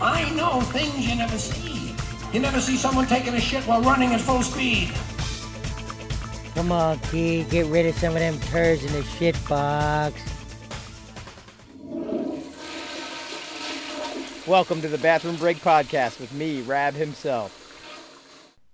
I know things you never see. You never see someone taking a shit while running at full speed. Come on, kid, get rid of some of them turds in the shit box. Welcome to the Bathroom Break Podcast with me, Rab himself.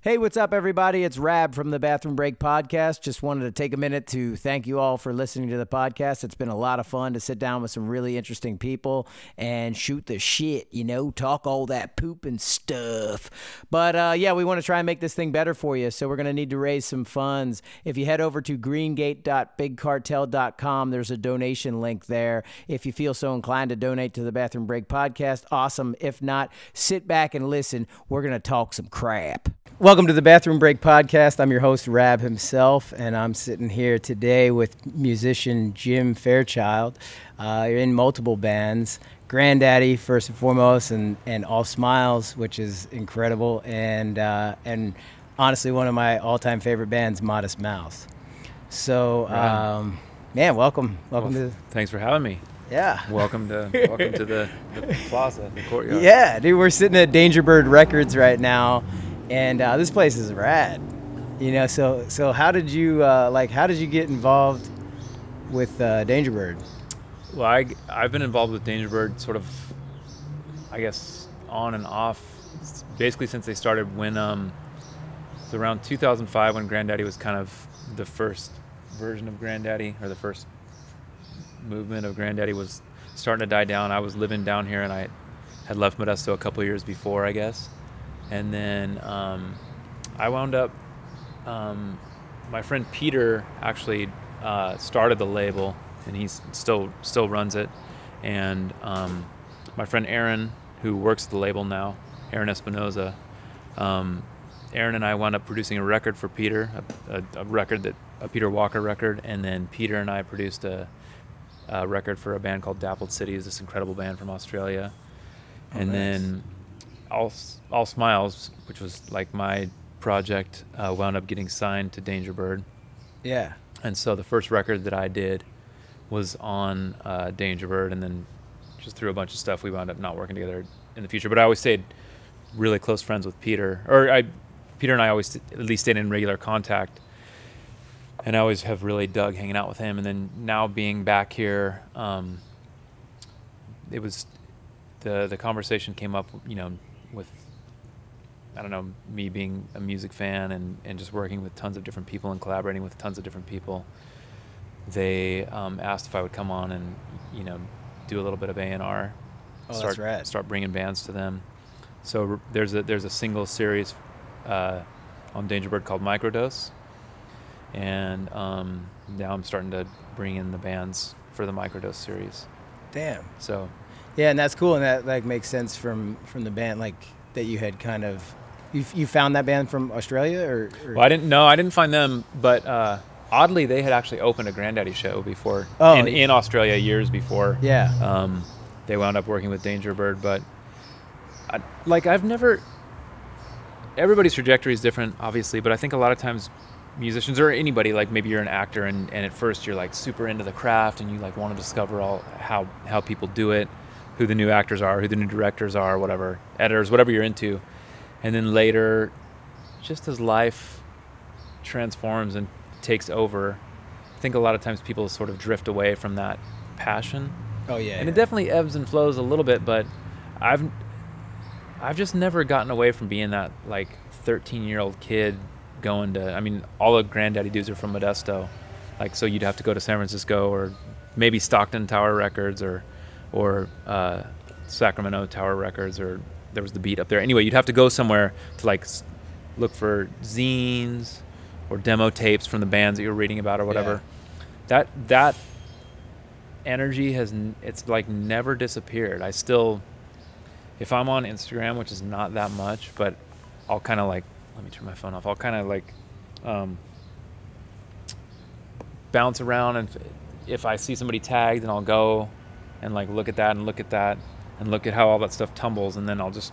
Hey, what's up, everybody? It's Rab from the Bathroom Break Podcast. Just wanted to take a minute to thank you all for listening to the podcast. It's been a lot of fun to sit down with some really interesting people and shoot the shit, you know, talk all that poop and stuff. But uh, yeah, we want to try and make this thing better for you. So we're going to need to raise some funds. If you head over to greengate.bigcartel.com, there's a donation link there. If you feel so inclined to donate to the Bathroom Break Podcast, awesome. If not, sit back and listen. We're going to talk some crap. Welcome to the Bathroom Break Podcast. I'm your host, Rab himself, and I'm sitting here today with musician Jim Fairchild uh, in multiple bands. Grandaddy first and foremost, and, and All Smiles, which is incredible, and, uh, and honestly, one of my all time favorite bands, Modest Mouse. So, um, man, welcome. Welcome Well, to. Thanks for having me. Yeah. Welcome to welcome to the, the plaza, the courtyard. Yeah, dude, we're sitting at Dangerbird Records right now, and uh, this place is rad. You know, so so how did you uh, like? How did you get involved with uh, Dangerbird? Well, I I've been involved with Dangerbird sort of, I guess, on and off, basically since they started. When um, it was around 2005 when Grandaddy was kind of the first version of Grandaddy or the first movement of Grandaddy was starting to die down. I was living down here and I had left Modesto a couple years before, I guess. And then um, I wound up, um, my friend Peter actually uh, started the label and he still still runs it. And um, my friend Aaron, who works at the label now, Aaron Espinoza, um, Aaron and I wound up producing a record for Peter, a, a, a record that a Peter Walker record, and then Peter and I produced a, a record for a band called Dappled Cities, this incredible band from Australia. Oh, and nice. then All All Smiles, which was like my project, uh, wound up getting signed to Dangerbird. Yeah. And so the first record that I did was on uh, Dangerbird, and then just through a bunch of stuff, we wound up not working together in the future. But I always stayed really close friends with Peter, or I, Peter and I always at least stayed in regular contact. And I always have really dug hanging out with him. And then now being back here, um, it was the the conversation came up, you know, with I don't know, me being a music fan and, and just working with tons of different people and collaborating with tons of different people, they um, asked if I would come on and you know do a little bit of A and R, Oh, start that's rad. start bringing bands to them. So there's a there's a single series uh, on Dangerbird called Microdose, and um, now I'm starting to bring in the bands for the Microdose series. Damn. So Yeah, and that's cool, and that like makes sense from from the band like that you had kind of. You, you found that band from Australia or, or Well, I didn't know. I didn't find them, but uh, oddly, they had actually opened a Grandaddy show before Oh. in, in Australia years before. yeah Um, they wound up working with Dangerbird, but I, like I've never. Everybody's trajectory is different, obviously, but I think a lot of times musicians or anybody like maybe you're an actor and, and at first you're like super into the craft and you like want to discover all how how people do it who the new actors are who the new directors are whatever editors whatever you're into. And then later just as life transforms and takes over i think a lot of times people sort of drift away from that passion. Oh yeah, and yeah. it definitely ebbs and flows a little bit but i've i've just never gotten away from being that like 13 year old kid going to i mean all the grandaddy dudes are from modesto. Like so you'd have to go to san francisco or maybe stockton tower records or or uh, sacramento tower records or there was the beat up there. Anyway you'd have to go somewhere to like look for zines or demo tapes from the bands that you're reading about or whatever. That that energy has it's like never disappeared. I still if i'm on instagram which is not that much but i'll kind of like let me turn my phone off. I'll kind of like um, bounce around and if i see somebody tagged then i'll go and like look at that and look at that and look at how all that stuff tumbles and then i'll just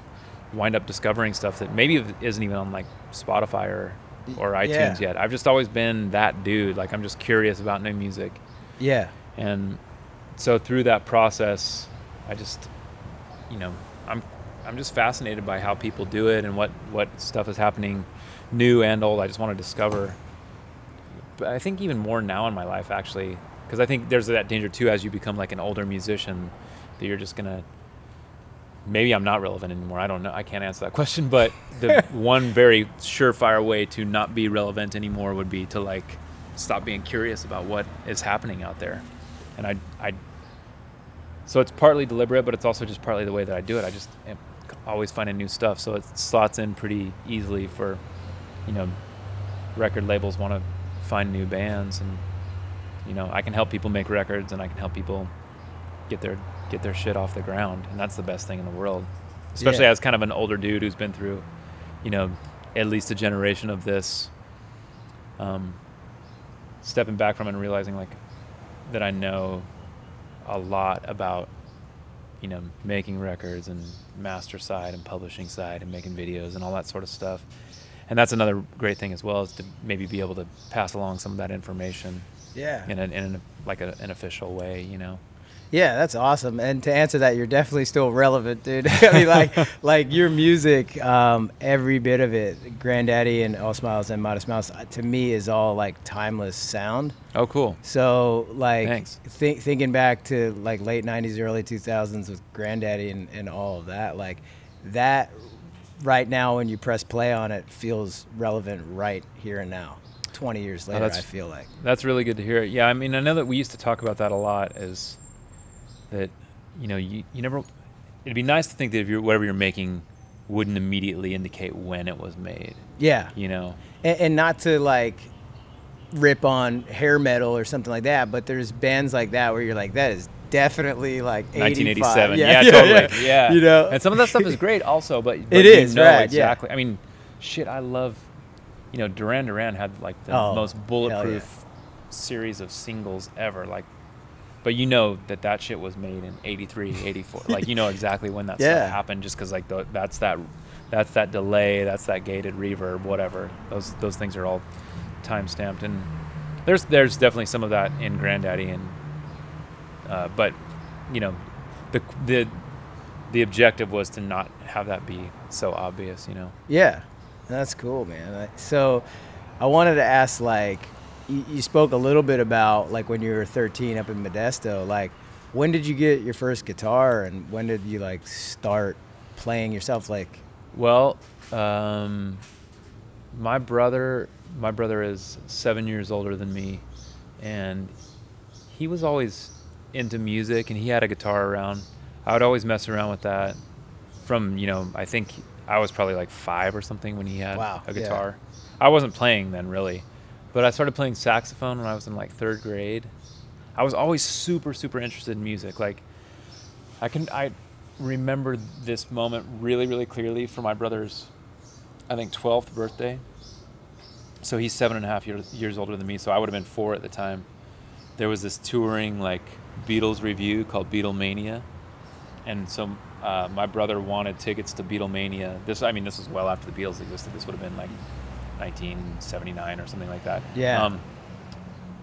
wind up discovering stuff that maybe isn't even on like spotify or or itunes yeah. yet i've just always been that dude like i'm just curious about new music yeah and so through that process i just you know i'm I'm just fascinated by how people do it and what what stuff is happening, new and old. I just want to discover. But I think even more now in my life actually, because I think there's that danger too as you become like an older musician, that you're just gonna. Maybe I'm not relevant anymore. I don't know. I can't answer that question. But the one very surefire way to not be relevant anymore would be to like stop being curious about what is happening out there, and I I so it's partly deliberate, but it's also just partly the way that I do it. I just am always finding new stuff, so it slots in pretty easily for, you know, record labels want to find new bands, and you know, I can help people make records, and I can help people get their get their shit off the ground, and that's the best thing in the world. Especially Yeah. as kind of an older dude who's been through, you know, at least a generation of this. Um, stepping back from it and realizing like that I know a lot about you know making records and master side and publishing side and making videos and all that sort of stuff and that's another great thing as well is to maybe be able to pass along some of that information Yeah. in, an in a, like a, an official way you know Yeah, that's awesome. And to answer that, you're definitely still relevant, dude. I mean, like, like your music, um, every bit of it, Grandaddy and All Smiles and Modest Mouse, uh, to me is all like timeless sound. oh cool So, like, think, thinking back to like late '90s, early 2000s with Grandaddy and, and all of that, like that right now when you press play on it feels relevant right here and now. 20 years oh, later, I that's- feel like. That's really good to hear. Yeah, I mean, I know that we used to talk about that a lot. Is that you know you, you never. It'd be nice to think that if you're whatever you're making wouldn't immediately indicate when it was made. Yeah. You know. and, and not to like rip on hair metal or something like that, but there's bands like that where you're like, that is definitely like 1987. Yeah, totally. Yeah. You know, and some of that stuff is great also, but, but It you is, know right, yeah. exactly. I mean, shit, I love. You know, Duran Duran had like the Oh, most bulletproof series of singles ever. Like, but you know that that shit was made in 83, 84. like, you know exactly when that Yeah. stuff happened, just because like the, that's that, that's that delay, that's that gated reverb, whatever. Those those things are all time stamped, and there's there's definitely some of that in Grandaddy, and uh, but you know, the the the objective was to not have that be so obvious. You know. Yeah, that's cool, man. So, I wanted to ask, like, you, spoke a little bit about like when you were 13 up in Modesto. Like, when did you get your first guitar, and when did you like start playing yourself? Like, Well, um, my brother, my brother is seven years older than me, and he was always into music, and he had a guitar around. I would always mess around with that. From you know, I think I was probably like five or something when he had Wow, a yeah. guitar. I wasn't playing then really, but I started playing saxophone when I was in like third grade. I was always super super interested in music. Like I can I remember this moment really really clearly for my brother's I think 12th birthday. So he's seven and a half years, years older than me, so I would have been four at the time. There was this touring like Beatles revue called Beatlemania, and so uh, my brother wanted tickets to Beatlemania. This I mean this was well after the Beatles existed. This would have been like 1979 or something like that. Yeah. Um,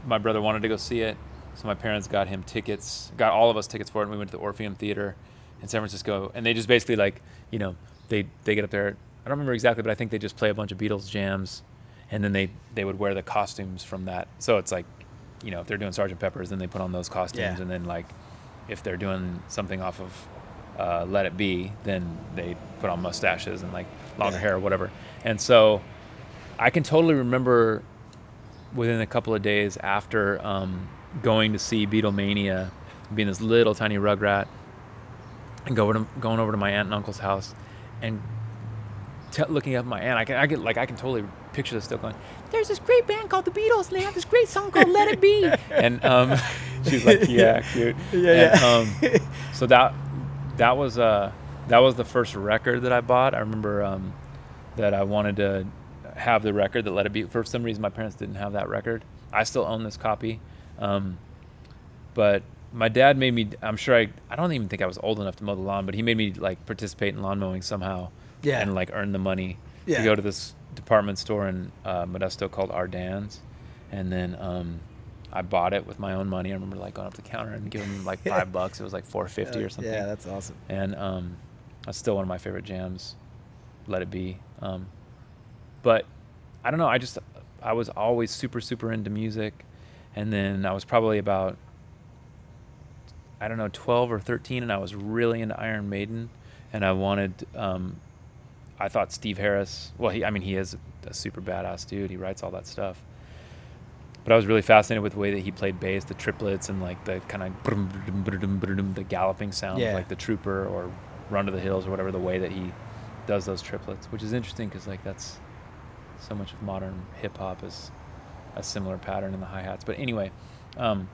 my brother wanted to go see it, so my parents got him tickets, got all of us tickets for it, and we went to the Orpheum Theater in San Francisco. And they just basically like, you know, they they get up there. I don't remember exactly, but I think they just play a bunch of Beatles jams, and then they they would wear the costumes from that. So it's like, you know, if they're doing Sergeant Pepper's, then they put on those costumes, Yeah. and then like, if they're doing something off of uh, Let It Be, then they put on mustaches and like longer Yeah. hair or whatever. And so, I can totally remember within a couple of days after um, going to see Beatlemania, being this little tiny rugrat, and go over to, going over to my aunt and uncle's house, and t- looking up my aunt, I can I get like I can totally picture this still going. There's this great band called the Beatles, and they have this great song called "Let It Be," and um, she's like, "Yeah, cute." Yeah, And, um, so that that was uh that was the first record that I bought. I remember um, that I wanted to have the record that Let It Be. For some reason, my parents didn't have that record. I still own this copy, um, but my dad made me. I'm sure I. I don't even think I was old enough to mow the lawn, but he made me like participate in lawn mowing somehow. Yeah. And like earn the money Yeah. to go to this department store in uh, Modesto called Ardan's, and then um, I bought it with my own money. I remember like going up to the counter and giving him like five bucks. It was like four fifty or something Yeah, that's awesome. and um, That's still one of my favorite jams. Let It Be. Um, but I don't know. I just I was always super super into music, and then I was probably about I don't know 12 or 13, and I was really into Iron Maiden, and I wanted. Um, I thought Steve Harris. Well, he I mean he is a super badass dude. He writes all that stuff. But I was really fascinated with the way that he played bass, the triplets, and like the kind of the galloping sound, Yeah. like the Trooper or Run to the Hills or whatever. The way that he does those triplets, which is interesting because like that's so much of modern hip hop is a similar pattern in the hi hats. But anyway, um,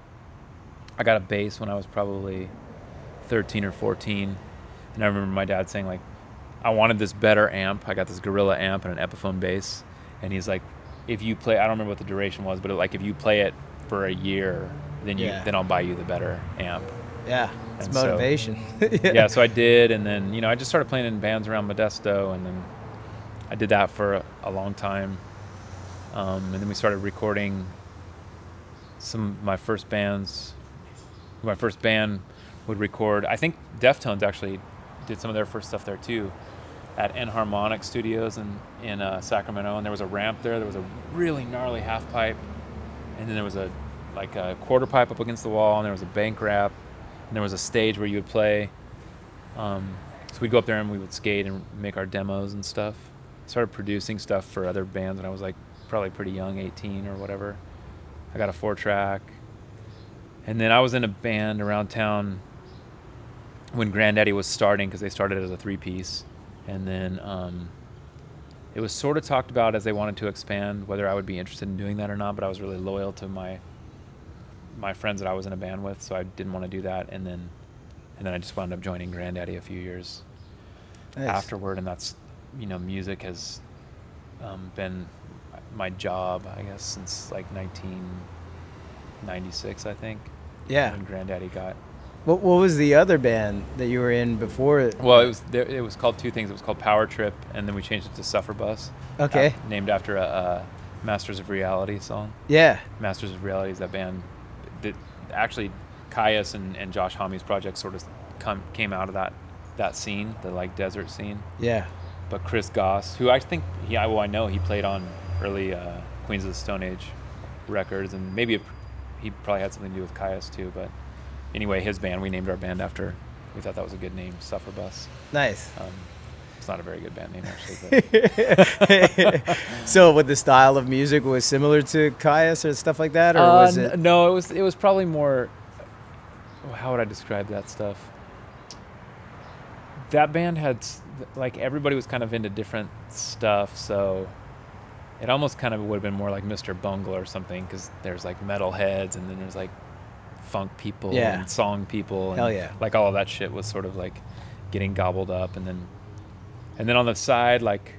I got a bass when I was probably 13 or 14, and I remember my dad saying like, I wanted this better amp. I got this Gorilla amp and an Epiphone bass, and he's like, if you play, I don't remember what the duration was, but like if you play it for a year, then you Yeah. then I'll buy you the better amp. Yeah, it's And so- motivation. yeah, so I did, and then you know I just started playing in bands around Modesto, and then I did that for a, a long time, um, and then we started recording some of my first bands. My first band would record. I think Deftones actually did some of their first stuff there too, at Enharmonic Studios in in uh, Sacramento, and there was a ramp there. There was a really gnarly half pipe, and then there was a like a quarter pipe up against the wall, and there was a bank wrap, and there was a stage where you would play. Um, so we'd go up there and we would skate and make our demos and stuff. Started producing stuff for other bands when I was like probably pretty young, 18 or whatever. I got a four track. And then I was in a band around town when Grandaddy was starting because they started as a three piece. And then um, it was sort of talked about as they wanted to expand whether I would be interested in doing that or not. But I was really loyal to my my friends that I was in a band with, so I didn't want to do that. And then and then I just wound up joining Grandaddy a few years Nice. afterward, and that's you know music has um, been my job, I guess, since like 1996, I think. Yeah. when Grandaddy got. What What was the other band that you were in before? it? Well, it was there, it was called two things. It was called Power Trip, and then we changed it to Suffer Bus. Okay. uh, named after a, Masters of Reality song. Yeah. Masters of Reality is that band that actually Kyuss and, and Josh Homme's project sort of come came out of that that scene, the like desert scene. Yeah. But Chris Goss, who I think he, I- well, I know he played on early uh, Queens of the Stone Age records, and maybe he probably had something to do with Kyuss too. But anyway, his band, we named our band after. We thought that was a good name, Suffer Bus. Nice. Um, it's not a very good band name actually, but so, what the style of music was similar to Kyuss or stuff like that, or was Uh, it? No, it was it was probably more. How would I describe that stuff? That band had like everybody was kind of into different stuff, so it almost kind of would have been more like Mr. Bungle or something because there's like metal heads and then there's like funk people Yeah. and song people. And Hell yeah. Like all of that shit was sort of like getting gobbled up, and then and then on the side like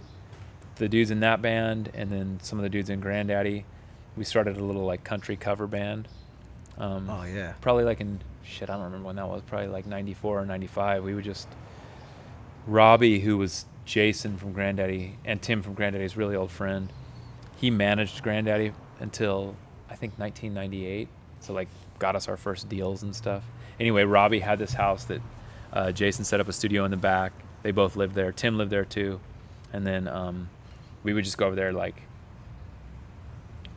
the dudes in that band and then some of the dudes in Grandaddy, we started a little like country cover band. Um, Oh yeah. Probably like in shit, I don't remember when that was. Probably like '94 or '95. We would just Robbie, who was Jason from Grandaddy and Tim from Grandaddy's really old friend. He managed Grandaddy until I think 1998. So like got us our first deals and stuff. Anyway, Robbie had this house that uh, Jason set up a studio in the back. They both lived there. Tim lived there too, and then um, we would just go over there like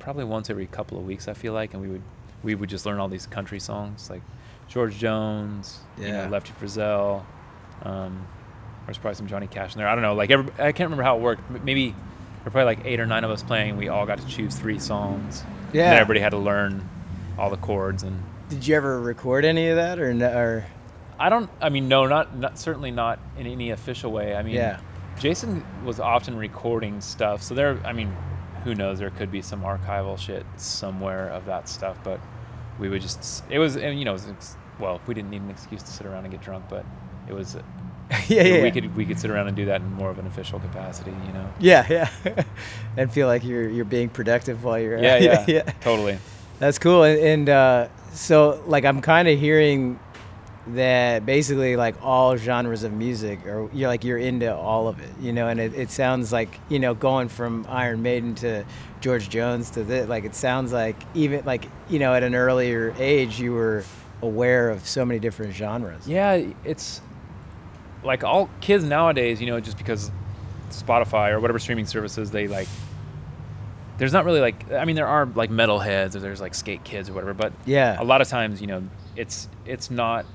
probably once every couple of weeks. I feel like, and we would we would just learn all these country songs like George Jones, you Yeah. know, Lefty Frizzell. Um, there's probably some Johnny Cash in there. I don't know. Like every, I can't remember how it worked. Maybe there were probably like eight or nine of us playing. We all got to choose three songs. Yeah. then everybody had to learn all the chords and Did you ever record any of that, or no, or? I don't. I mean, no, not, not certainly not in any official way. I mean, Yeah. Jason was often recording stuff, so there. I mean, who knows? There could be some archival shit somewhere of that stuff, but we would just. It was, and you know, it was, well, we didn't need an excuse to sit around and get drunk, but it was. yeah, yeah. We could we could sit around and do that in more of an official capacity, you know. Yeah, yeah. and feel like you're you're being productive while you're. Yeah, yeah, yeah. totally. That's cool. And, and uh, so, like, I'm kind of hearing that basically, like, all genres of music, or you're like you're into all of it, you know. And it, it sounds like you know, going from Iron Maiden to George Jones to this, like, it sounds like even like you know, at an earlier age, you were aware of so many different genres. Yeah, it's like all kids nowadays, you know, just because Spotify or whatever streaming services they like. There's not really like I mean there are like metal heads or there's like skate kids or whatever, but Yeah. a lot of times you know it's it's not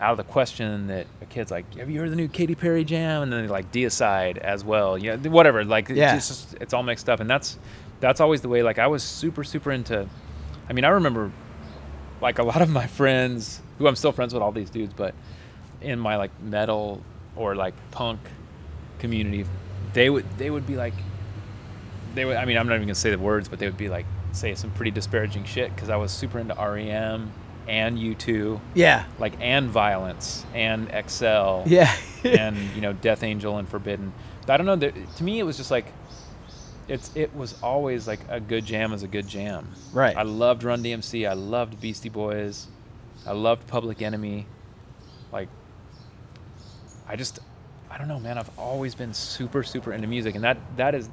out of the question that a kid's like, have you heard the new Katy Perry jam? And then they like deicide as well, you know, whatever. Like Yeah. it's just it's all mixed up, and that's that's always the way. Like I was super super into. I mean, I remember like a lot of my friends who I'm still friends with all these dudes, but in my like metal or like punk community, they would they would be like they would I mean I'm not even gonna say the words, but they would be like say some pretty disparaging shit because I was super into REM and U2, Yeah. like and Violence and XL Yeah. and you know Death Angel and Forbidden. I don't know. there- To me, it was just like it's it was always like a good jam is a good jam. Right. I loved Run DMC. I loved Beastie Boys. I loved Public Enemy. Like I just I don't know, man. I've always been super super into music, and that that is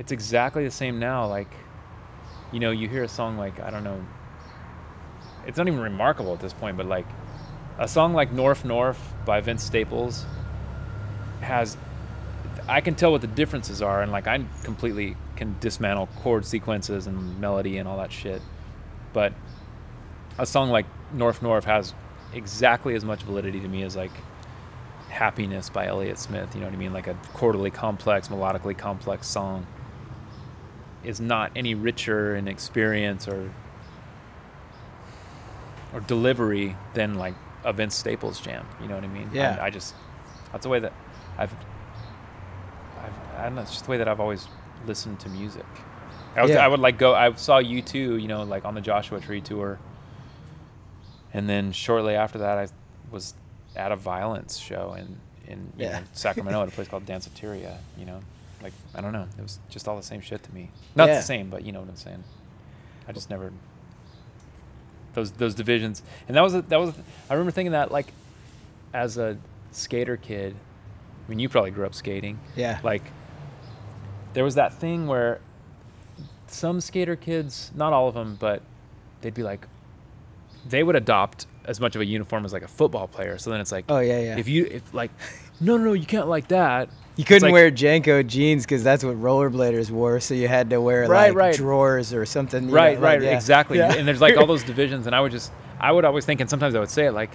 it's exactly the same now. Like you know, you hear a song like I don't know. It's not even remarkable at this point, but like a song like Norf Norf by Vince Staples has I can tell what the differences are and like I completely can dismantle chord sequences and melody and all that shit. But a song like Norf Norf has exactly as much validity to me as like Happiness by Elliott Smith, you know what I mean? Like a quarterly complex, melodically complex song is not any richer in experience or or delivery than like a Vince Staples jam. You know what I mean? Yeah. I, I just that's the way that I've, I've I don't know. It's just the way that I've always listened to music. I was Yeah. I would like go. I saw U2. You know, like on the Joshua Tree tour. And then shortly after that, I was at a violence show in in Yeah. know, Sacramento at a place called Danceteria. You know, like I don't know. It was just all the same shit to me. Not Yeah. the same, but you know what I'm saying. I just never those those divisions, and that was a, that was. I remember thinking that like as a skater kid. I mean, you probably grew up skating. Yeah. Like there was that thing where some skater kids, not all of them, but they'd be like, they would adopt as much of a uniform as like a football player. So then it's like, Oh yeah, yeah. if you if like, no, no, you can't like that. you couldn't like- wear JNCO jeans because that's what rollerbladers wore, so you had to wear Right, like right. drawers or something. right, know, like, right, yeah. exactly. Yeah. And there's like all those divisions, and I would just, I would always think, and sometimes I would say it like,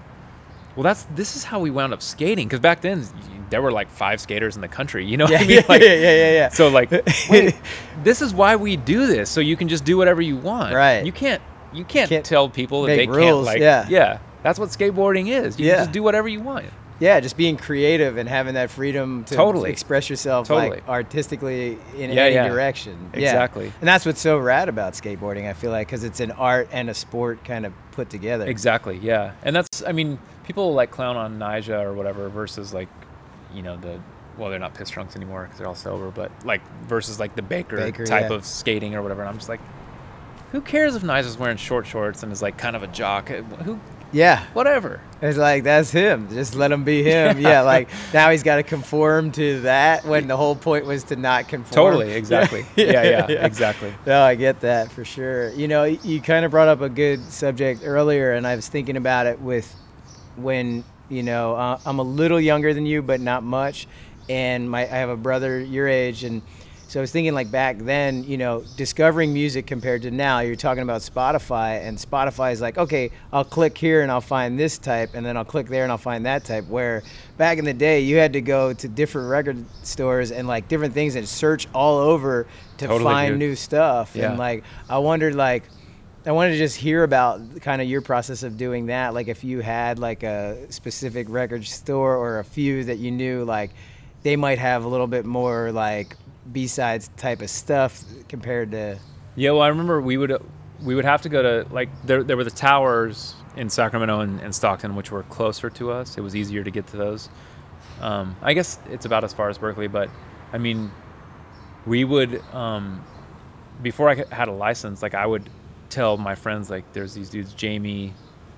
well, that's this is how we wound up skating because back then there were like five skaters in the country. You know yeah, what I mean? yeah, Like, yeah, yeah, yeah, yeah. So like, wait, this is why we do this, so you can just do whatever you want. Right. You can't you can't, Can't tell people that they can't like. yeah. Yeah. That's what skateboarding is. You Yeah. can just do whatever you want. Yeah, just being creative and having that freedom to Totally. express yourself Totally. like artistically in Yeah, any yeah. direction. Yeah. Exactly. And that's what's so rad about skateboarding. I feel like because it's an art and a sport kind of put together. Exactly. Yeah. And that's I mean, people like clown on Nyjah or whatever versus like, you know, the well, they're not piss drunks anymore because they're all sober, but like versus like the Baker, Baker, type yeah. of skating or whatever. And I'm just like, who cares if Nyjah's wearing short shorts and is like kind of a jock? Who, Yeah. whatever. It's like that's him. Just let him be him. Yeah, like now he's got to conform to that when the whole point was to not conform. Totally. Exactly. yeah, yeah. Exactly. No, I get that for sure. You know, you kind of brought up a good subject earlier, and I was thinking about it with when you know uh, I'm a little younger than you, but not much, and my I have a brother your age, and so I was thinking like back then, you know, discovering music compared to now. You're talking about Spotify, and Spotify is like, okay, I'll click here and I'll find this type, and then I'll click there and I'll find that type. Where back in the day, you had to go to different record stores and like different things and search all over to Totally, find new stuff. Yeah. And like, I wondered like. I wanted to just hear about kind of your process of doing that. Like, if you had like a specific record store or a few that you knew, like, they might have a little bit more like B-sides type of stuff compared to. Yeah, well, I remember we would we would have to go to like there there were the towers in Sacramento and, and Stockton, which were closer to us. It was easier to get to those. Um, I guess it's about as far as Berkeley, but I mean, we would um, before I had a license, like I would tell my friends like there's these dudes, Jamie.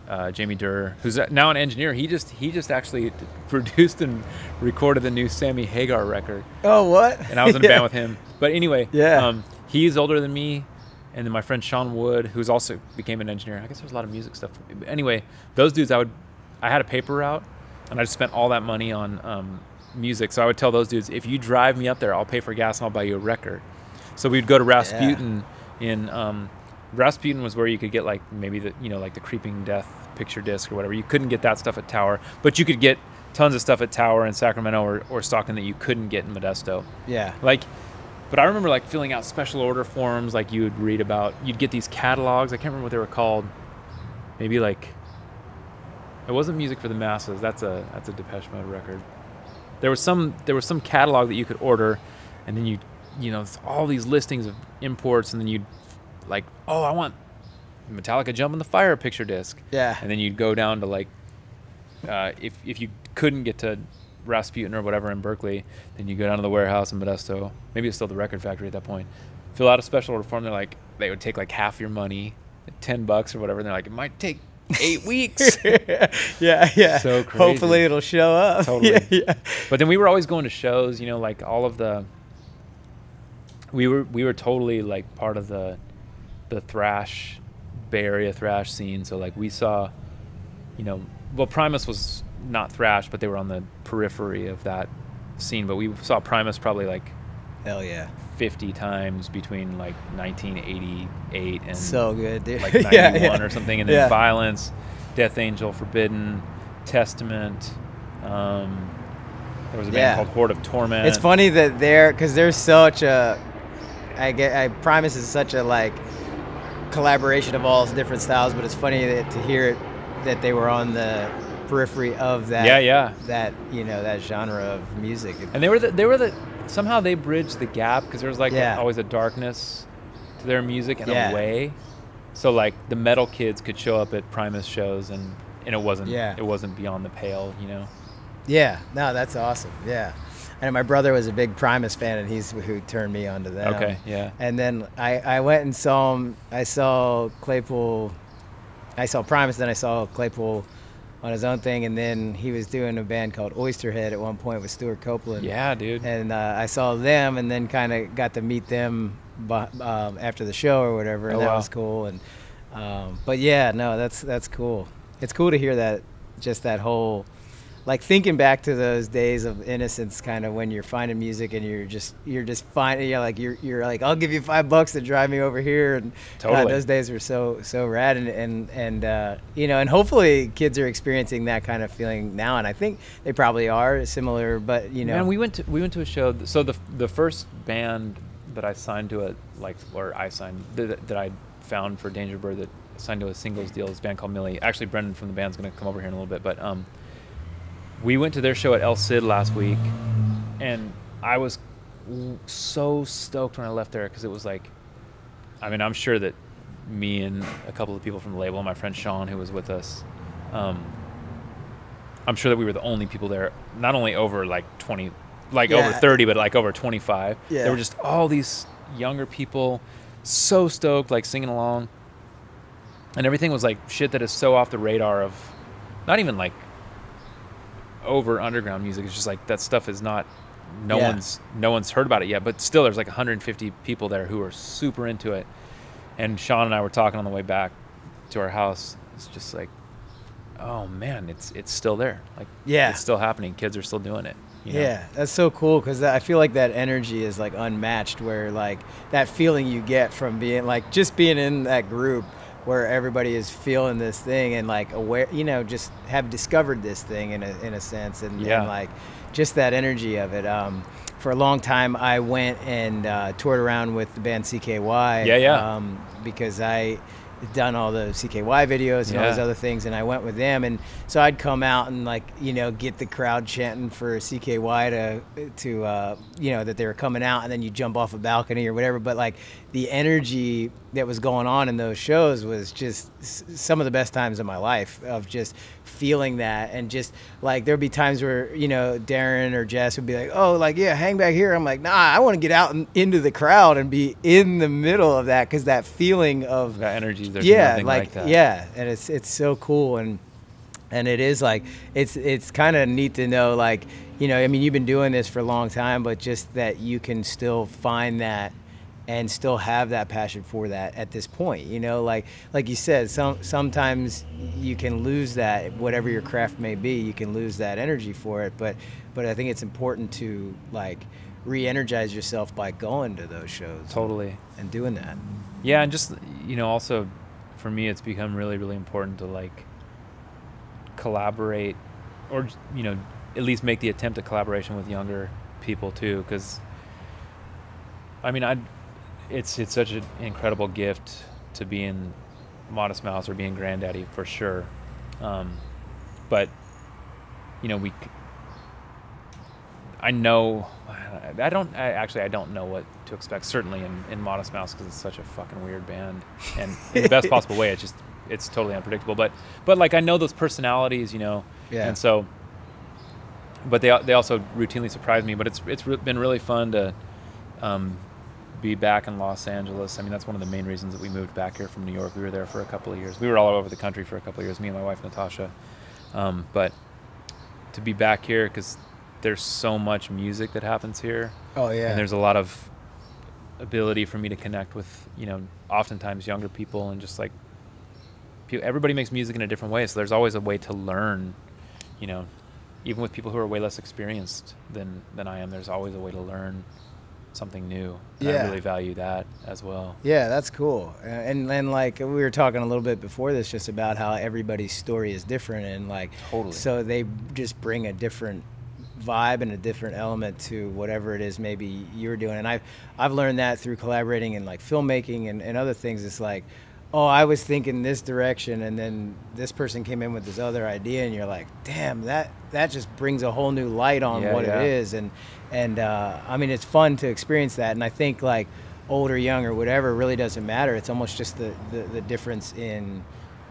Uh, Jamie Durr, who's now an engineer, he just he just actually produced and recorded the new Sammy Hagar record Oh, what? and I was in a band with him. But anyway, Yeah. um, he's older than me, and then my friend Sean Wood, who's also became an engineer. I guess there's a lot of music stuff. Anyway, those dudes, I would, I had a paper route, and I just spent all that money on um, music. So I would tell those dudes, if you drive me up there, I'll pay for gas and I'll buy you a record. So we'd go to Rasputin in um, Rasputin was where you could get like maybe the you know like the Creeping Death picture disc or whatever. You couldn't get that stuff at Tower, but you could get tons of stuff at Tower in Sacramento or, or Stockton that you couldn't get in Modesto. Yeah. Like, but I remember like filling out special order forms, like you would read about. You'd get these catalogs. I can't remember what they were called. Maybe like. It wasn't music for the masses. That's a that's a Depeche Mode record. There was some there was some catalog that you could order, and then you you know all these listings of imports, and then you'd like oh I want Metallica Jump on the Fire picture disc. Yeah. And then you'd go down to like, uh, if if you couldn't get to Rasputin or whatever in Berkeley, then you go down to the warehouse in Modesto. Maybe it's still the record factory at that point. Fill out a special order form. They're like, they would take like half your money, ten bucks or whatever. And they're like, it might take eight weeks. yeah, yeah. So crazy. Hopefully it'll show up. Totally. Yeah, yeah. But then we were always going to shows. You know, like all of the. We were we were totally like part of the, the thrash, Bay Area thrash scene. So like we saw, you know, well Primus was not thrash, but they were on the periphery of that scene. But we saw Primus probably like Hell yeah. 50 times between like 1988 and So good, dude. like Yeah, 91 yeah. or something, and then Yeah. Violence, Death Angel, Forbidden, Testament. Um, there was a band Yeah. called Horde of Torment. It's funny that they're because they're such a. I get. I Primus is such a like collaboration of all different styles, but it's funny that, to hear it that they were on the periphery of that. Yeah, yeah. That you know that genre of music. And they were the, they were the somehow they bridged the gap because there was like a- always a darkness to their music in Yeah. a way. So like the metal kids could show up at Primus shows and and it wasn't Yeah. it wasn't beyond the pale, you know. Yeah, no, that's awesome. Yeah, and my brother was a big Primus fan, and he's who turned me onto them. Okay, yeah. And then I, I went and saw him. I saw Claypool. I saw Primus, then I saw Claypool on his own thing, and then he was doing a band called Oysterhead at one point with Stewart Copeland. Yeah, dude. And uh, I saw them, and then kind of got to meet them um, after the show or whatever, and Oh, that wow. was cool. And um, but yeah, no, that's that's cool. It's cool to hear that, just that whole, like thinking back to those days of innocence, kind of when you're finding music and you're just you're just finding, you're like you're you're like I'll give you five bucks to drive me over here, and God, Totally. those days were so so rad, and and and uh, you know, and hopefully kids are experiencing that kind of feeling now, and I think they probably are similar, but you know, Man, we went to we went to a show. So the the first band that I signed to a like or I signed that, that I found for Dangerbird that signed to a singles deal is a band called Millie. Actually, Brendan from the band's gonna come over here in a little bit, but um, we went to their show at El Cid last week, and I was so stoked when I left there because it was like, I mean, I'm sure that me and a couple of people from the label, my friend Sean who was with us, um, I'm sure that we were the only people there, not only over like 20, like over 30, but like over 25. Yeah. There were just all these younger people, so stoked, like singing along. And everything was like shit that is so off the radar of not even like over underground music. It's just like that stuff is not, no Yeah. one's, no one's heard about it yet, but still there's like 150 people there who are super into it. And Sean and I were talking on the way back to our house. It's just like, oh man, it's it's still there. Like Yeah. it's still happening. Kids are still doing it. you know? Yeah, that's so cool because I feel like that energy is like unmatched. Where like that feeling you get from being like just being in that group where everybody is feeling this thing and like aware, you know, just have discovered this thing in a in a sense, and, Yeah. and like just that energy of it. Um, for a long time, I went and uh, toured around with the band CKY. Yeah, yeah. Um, because I had done all the CKY videos and all these other things, and I went with them, and so I'd come out and like you know get the crowd chanting for CKY to to uh, you know that they were coming out, and then you jump off a balcony or whatever. But like the energy that was going on in those shows was just some of the best times of my life of just feeling that and just like there'd be times where you know Darren or Jess would be like, oh like yeah, hang back here. I'm like, nah, I want to get out and into the crowd and be in the middle of that because that feeling of That energy, there's yeah, like, like that. yeah, and it's it's so cool and and it is like it's it's kind of neat to know like you know I mean you've been doing this for a long time, but just that you can still find that and still have that passion for that at this point you know like like you said some sometimes you can lose that whatever your craft may be you can lose that energy for it but but i think it's important to like re-energize yourself by going to those shows Totally. and doing that Yeah, and just you know, also for me, it's become really, really important to like collaborate, or you know, at least make the attempt at collaboration with younger people too, because I mean, I, it's it's such an incredible gift to be in Modest Mouse or being Grandaddy for sure, um, but you know, we. I know. I don't. I, actually, I don't know what to expect. Certainly in, in Modest Mouse because it's such a fucking weird band, and in the best possible way. It's just it's totally unpredictable. But but like I know those personalities, you know, Yeah. and so. But they they also routinely surprise me. But it's it's been really fun to um, be back in Los Angeles. I mean, that's one of the main reasons that we moved back here from New York. We were there for a couple of years. We were all over the country for a couple of years. Me and my wife Natasha, um, but to be back here because there's so much music that happens here oh yeah and there's a lot of ability for me to connect with you know oftentimes younger people and just like everybody makes music in a different way so there's always a way to learn you know even with people who are way less experienced than than I am there's always a way to learn something new and Yeah. I really value that as well Yeah, that's cool. Uh, And and like we were talking a little bit before this, just about how everybody's story is different, and like Totally. so they just bring a different vibe and a different element to whatever it is maybe you're doing. And I've I've learned that through collaborating and like filmmaking and, and other things. It's like, oh, I was thinking this direction, and then this person came in with this other idea, and you're like, damn, that that just brings a whole new light on Yeah, what yeah. it is. And and uh, I mean, it's fun to experience that. And I think like old or young or whatever really doesn't matter. It's almost just the, the, the difference in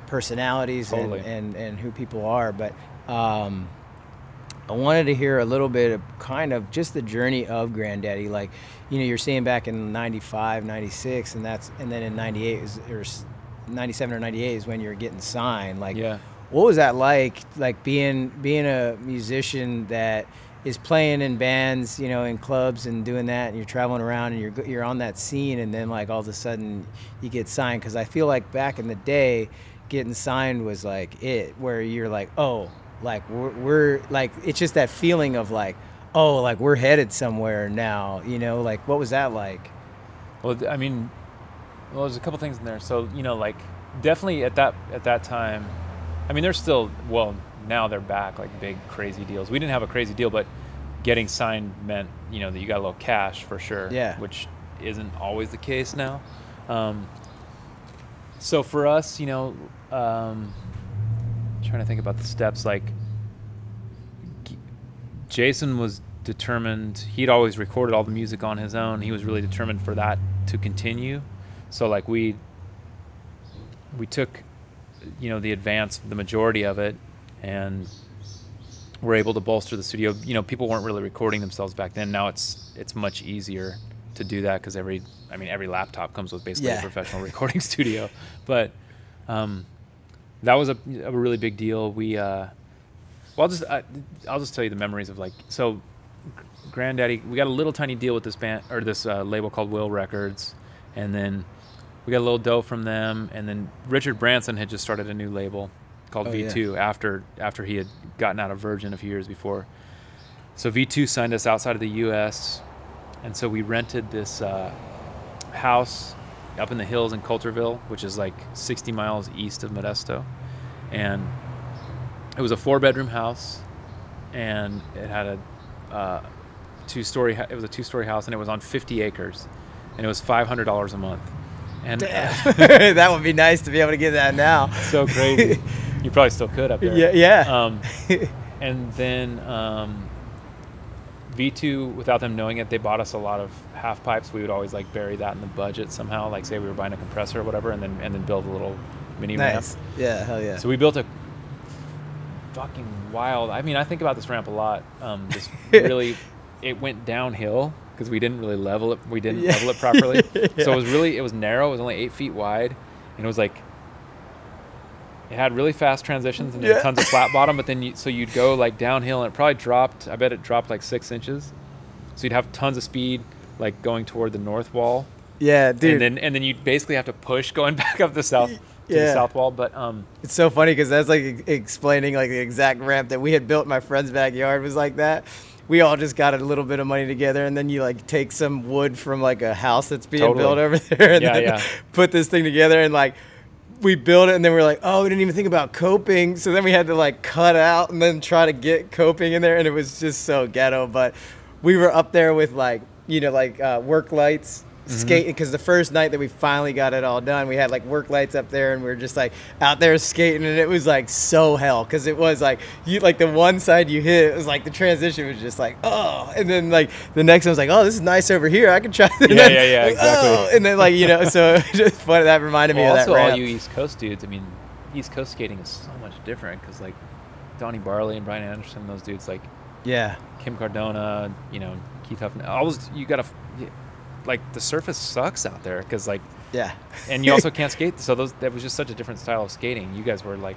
personalities Totally. and, and, and who people are. But um, I wanted to hear a little bit of kind of just the journey of Grandaddy. Like, you know, you're saying back in 95, 96, and that's, and then in 98 is, or 97 or 98 is when you're getting signed. Like, Yeah. what was that like? Like being, being a musician that is playing in bands, you know, in clubs and doing that, and you're traveling around and you're, you're on that scene, and then like all of a sudden you get signed. Cause I feel like back in the day, getting signed was like it, where you're like, oh, like we're, we're like it's just that feeling of like oh like we're headed somewhere now you know like what was that like Well, I mean, well, there's a couple things in there. So you know, like definitely at that at that time, I mean, they're still well now they're back like big crazy deals. We didn't have a crazy deal, but getting signed meant you know that you got a little cash for sure. Yeah. Which isn't always the case now. Um, so for us, you know, um, trying to think about the steps like Jason was determined he'd always recorded all the music on his own he was really determined for that to continue. So like we we took you know the advance the majority of it and we're able to bolster the studio. You know people weren't really recording themselves back then. Now it's it's much easier to do that because every i mean every laptop comes with basically Yeah. a professional recording studio. But um, that was a, a really big deal. We uh, well i'll just I, i'll just tell you the memories of like so grandaddy we got a little tiny deal with this band or this uh, label called will records and then we got a little dough from them and then richard branson had just started a new label called Oh, v2 after after he had gotten out of virgin a few years before. So v2 signed us outside of the us and so we rented this uh, house up in the hills in coulterville which is like 60 miles east of modesto. And it was a four bedroom house and it had a uh, two story it was a two story house and it was on 50 acres and it was $500 a month. And that would be nice to be able to get that now. So crazy. You probably still could up there. Yeah yeah. Um, and then um, V2, without them knowing it, they bought us a lot of half pipes. We would always like bury that in the budget somehow, like say we were buying a compressor or whatever, and then and then build a little mini nice ramp. yeah hell yeah So we built a fucking wild. I mean, I think about this ramp a lot. Um, this really, it went downhill because we didn't really level it. We didn't Yeah. level it properly. So it was really, it was narrow. It was only eight feet wide, and it was like, it had really fast transitions and Yeah. tons of flat bottom. But then you, so you'd go like downhill, and it probably dropped. I bet it dropped like six inches. So you'd have tons of speed, like going toward the north wall, Yeah, dude. and then and then you basically have to push going back up the south to Yeah. the south wall. But um, It's so funny because that's like e- explaining like the exact ramp that we had built in my friend's backyard was like that. We all just got a little bit of money together, and then you like take some wood from like a house that's being Totally. built over there, and Yeah, then yeah. put this thing together, and like we built it, and then we're like, oh, we didn't even think about coping, so then we had to like cut out and then try to get coping in there, and it was just so ghetto. But we were up there with like you know like uh, work lights. Mm-hmm. Skating because the first night that we finally got it all done, we had like work lights up there, and we were just like out there skating, and it was like so hell because it was like you like the one side you hit, it was like the transition was just like oh, and then like the next one was like oh this is nice over here, I can try. And Yeah, then, yeah, yeah, like, exactly. "Oh," and then like you know, so it just funny that reminded me well, of that also all you East Coast dudes. I mean, East Coast skating is so much different because like Donny Barley and Brian Anderson, those dudes like yeah, Kim Cardona, you know, Keith Huffman. All those you gotta like the surface sucks out there because like yeah, and you also can't skate. So those that was just such a different style of skating. You guys were like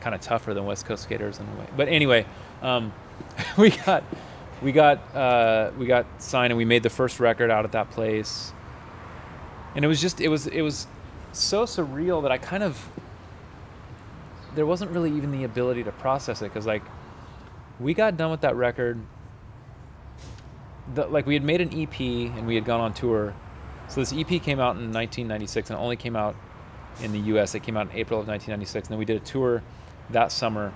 kind of tougher than West Coast skaters in a way. But anyway, um, we got we got uh, we got signed and we made the first record out at that place. And it was just it was it was so surreal that I kind of there wasn't really even the ability to process it because like we got done with that record. The, like we had made an EP and we had gone on tour. So this EP came out in 1996 and only came out in the U.S. It came out in April of 1996, and then we did a tour that summer.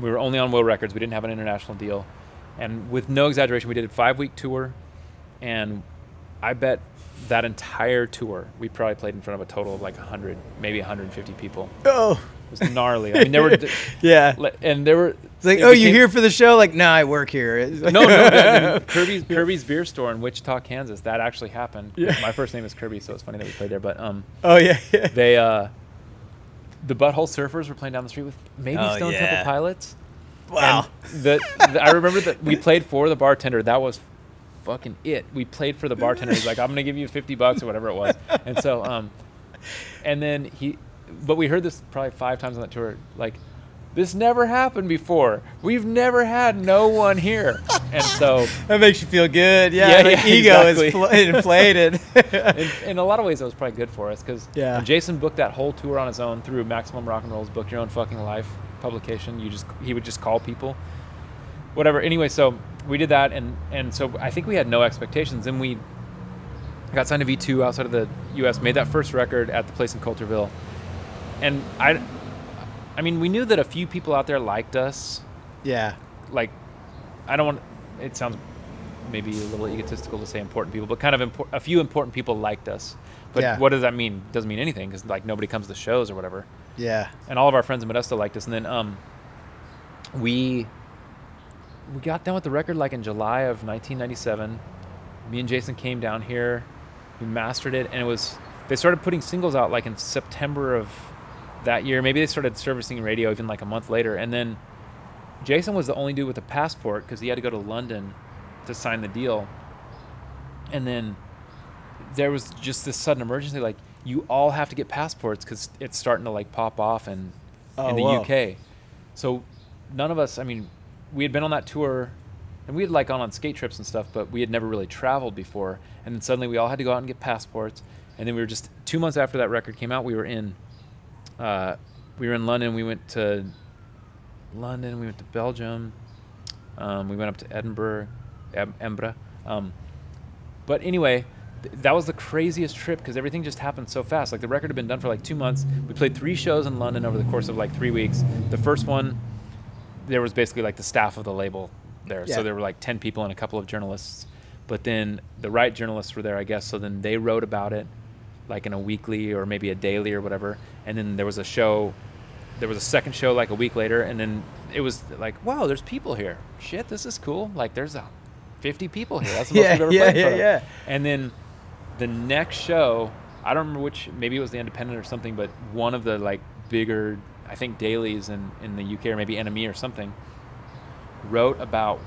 We were only on Will Records. We didn't have an international deal, and with no exaggeration, we did a five-week tour, and I bet that entire tour we probably played in front of a total of like 100, maybe 150 people. oh was gnarly. I mean, there were yeah. and there were It's like oh, you became- here for the show? Like no, I work here. Like- no, no, I Kirby's Kirby's beer store in Wichita, Kansas. That actually happened. Yeah. My first name is Kirby, so it's funny that we played there. But um, oh yeah, yeah. they uh, the Butthole Surfers were playing down the street with maybe Oh, Stone yeah. Temple Pilots. Wow. The, the- I remember that we played for the bartender. That was fucking it. We played for the bartender. He's like, I'm gonna give you 50 bucks or whatever it was. And so um, and then he, but we heard this probably five times on that tour. Like, this never happened before. We've never had no one here. And so That makes you feel good. Yeah, Yeah, yeah, ego exactly. is fl- inflated. in, in a lot of ways, that was probably good for us because Yeah. Jason booked that whole tour on his own through Maximum Rock and Roll's Book Your Own Fucking Life publication. You just he would just call people, whatever. Anyway, so we did that, and and so I think we had no expectations, and we got signed to V2 outside of the U.S. Made that first record at the place in Coulterville, and I, I mean, we knew that a few people out there liked us. yeah, Like, I don't want. It sounds maybe a little egotistical to say important people, but kind of impor- a few important people liked us. But Yeah. what does that mean? Doesn't mean anything because like nobody comes to shows or whatever. yeah. And all of our friends in Modesto liked us. And then um, we we got done with the record like in July of 1997. Me and Jason came down here. We mastered it, and it was they started putting singles out like in September of that year. Maybe they started servicing radio even like a month later. And then Jason was the only dude with a passport because he had to go to London to sign the deal. And then there was just this sudden emergency like you all have to get passports because it's starting to like pop off in, Oh, in the whoa. UK. So none of us, I mean, we had been on that tour and we had like gone on skate trips and stuff, but we had never really traveled before. And then suddenly we all had to go out and get passports. And then we were just two months after that record came out, we were in, uh, we were in London. We went to London. We went to Belgium. Um, we went up to Edinburgh, Embra. Um, but anyway, th- that was the craziest trip because everything just happened so fast. Like the record had been done for like two months. We played three shows in London over the course of like three weeks. The first one, there was basically like the staff of the label there. Yeah. So there were like 10 people and a couple of journalists. But then the right journalists were there, I guess. So then they wrote about it like in a weekly or maybe a daily or whatever. And then there was a show, there was a second show like a week later. And then it was like, wow, there's people here. Shit, this is cool. Like there's a 50 people here. That's the most Yeah, we've ever yeah, played in yeah, yeah. And then the next show, I don't remember which, maybe it was the Independent or something, but one of the like bigger, I think dailies in, in the UK or maybe NME or something, wrote about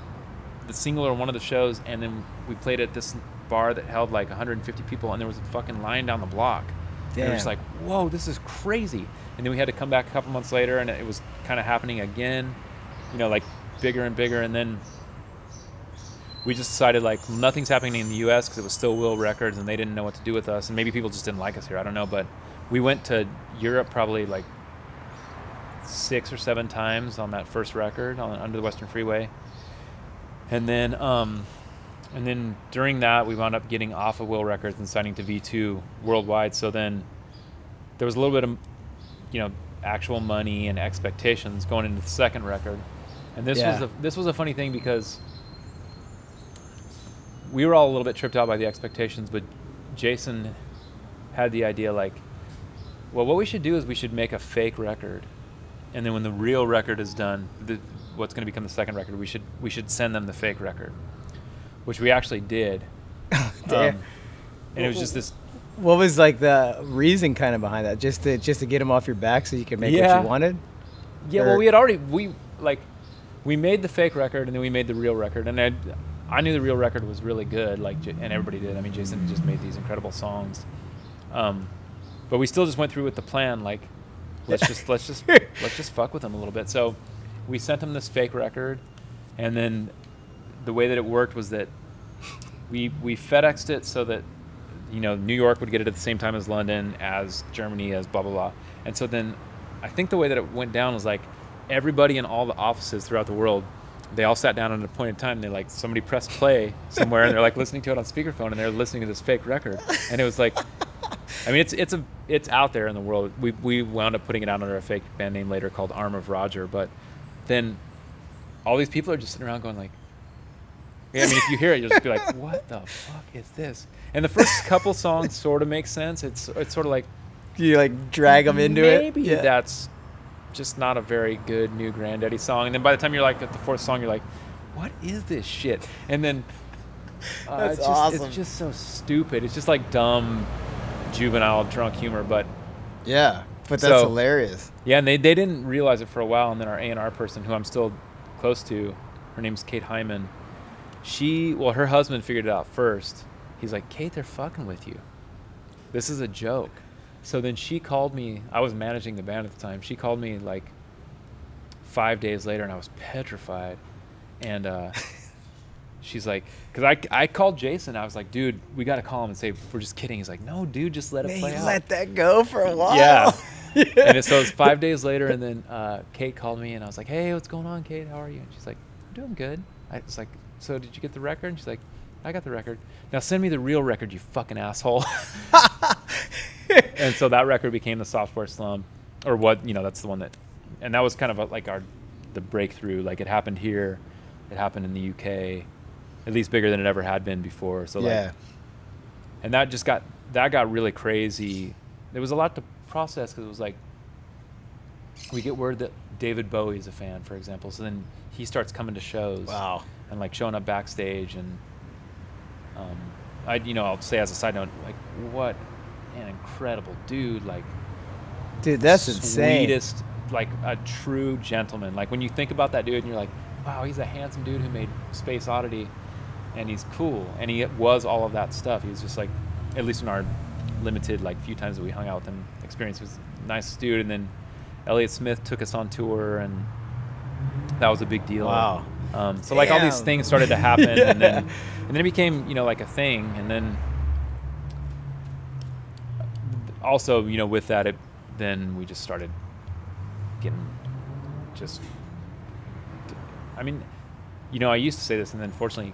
the single or one of the shows, and then we played at this bar that held like 150 people, and there was a fucking line down the block. And it was just like, whoa, this is crazy. And then we had to come back a couple months later, and it was kind of happening again, you know, like bigger and bigger. And then we just decided like nothing's happening in the U.S. because it was still Will Records and they didn't know what to do with us, and maybe people just didn't like us here. I don't know, but we went to Europe probably like six or seven times on that first record on Under the Western Freeway, and then um, and then during that we wound up getting off of Will Records and signing to V2 worldwide. So then there was a little bit of you know actual money and expectations going into the second record, and this Yeah. was a, this was a funny thing because we were all a little bit tripped out by the expectations, but Jason had the idea like, well, what we should do is we should make a fake record, and then when the real record is done, the, what's going to become the second record, we should we should send them the fake record, which we actually did. Damn. Um, and it was just this What was like the reason kind of behind that? Just to just to get them off your back so you could make what you wanted. Yeah, Or- well, we had already we like we made the fake record and then we made the real record, and I I knew the real record was really good, like and everybody did. I mean, Jason just made these incredible songs, um, but we still just went through with the plan, like let's just let's just let's just fuck with them a little bit. So we sent them this fake record, and then the way that it worked was that we we FedExed it so that you know New York would get it at the same time as London, as Germany, as blah blah blah. And so then I think the way that it went down was like everybody in all the offices throughout the world, they all sat down at a point in time. And they like somebody pressed play somewhere, and they're like listening to it on speakerphone, and they're listening to this fake record, and it was like. I mean, it's it's a it's out there in the world. We we wound up putting it out under a fake band name later called Arm of Roger, but then all these people are just sitting around going like, I mean, if you hear it, you'll just be like, "What the fuck is this?" And the first couple songs sort of make sense. It's it's sort of like You like drag them into it. maybe Yeah. that's just not a very good new Grandaddy song. And then by the time you're like at the fourth song, you're like, "What is this shit?" And then uh, That's it's just, awesome. It's just so stupid. It's just like dumb, juvenile, drunk humor. But Yeah, but that's So- hilarious. yeah, and they, they didn't realize it for a while, and then our A and R person, who I'm still close to, her name's Kate Hyman. She, well, her husband figured it out first. He's like, Kate, they're fucking with you. This is a joke. So then she called me. I was managing the band at the time. She called me like five days later, and I was petrified. And uh, she's like, because I, I called Jason. I was like, dude, we got to call him and say we're just kidding. He's like, no, dude, just let it Man, play out. let that go for a while. Yeah. And so it was five days later, and then uh, Kate called me, and I was like, "Hey, what's going on, Kate? How are you?" And she's like, "I'm doing good." I was like, "So did you get the record?" And she's like, "I got the record. Now send me the real record, you fucking asshole." and so that record became the Software Slump, or what you know, that's the one that, and that was kind of a, like our the breakthrough. Like it happened here, it happened in the UK, at least bigger than it ever had been before. So like, yeah. and that just got that got really crazy. There was a lot to process because it was like we get word that David Bowie is a fan, for example. So then he starts coming to shows, Wow. And like showing up backstage, and um, I, you know, I'll say as a side note, like what an incredible dude, like Dude, that's insane. sweetest, like a true gentleman. Like when you think about that dude, and you're like, wow, he's a handsome dude who made Space Oddity, and he's cool, and he was all of that stuff. He was just like, at least in our limited like few times that we hung out with him, experience was nice dude. And then Elliott Smith took us on tour, and that was a big deal. Wow. Um, so like all these things started to happen, and then and then it became you know like a thing, and then also you know with that it then we just started getting just i mean you know i used to say this and then fortunately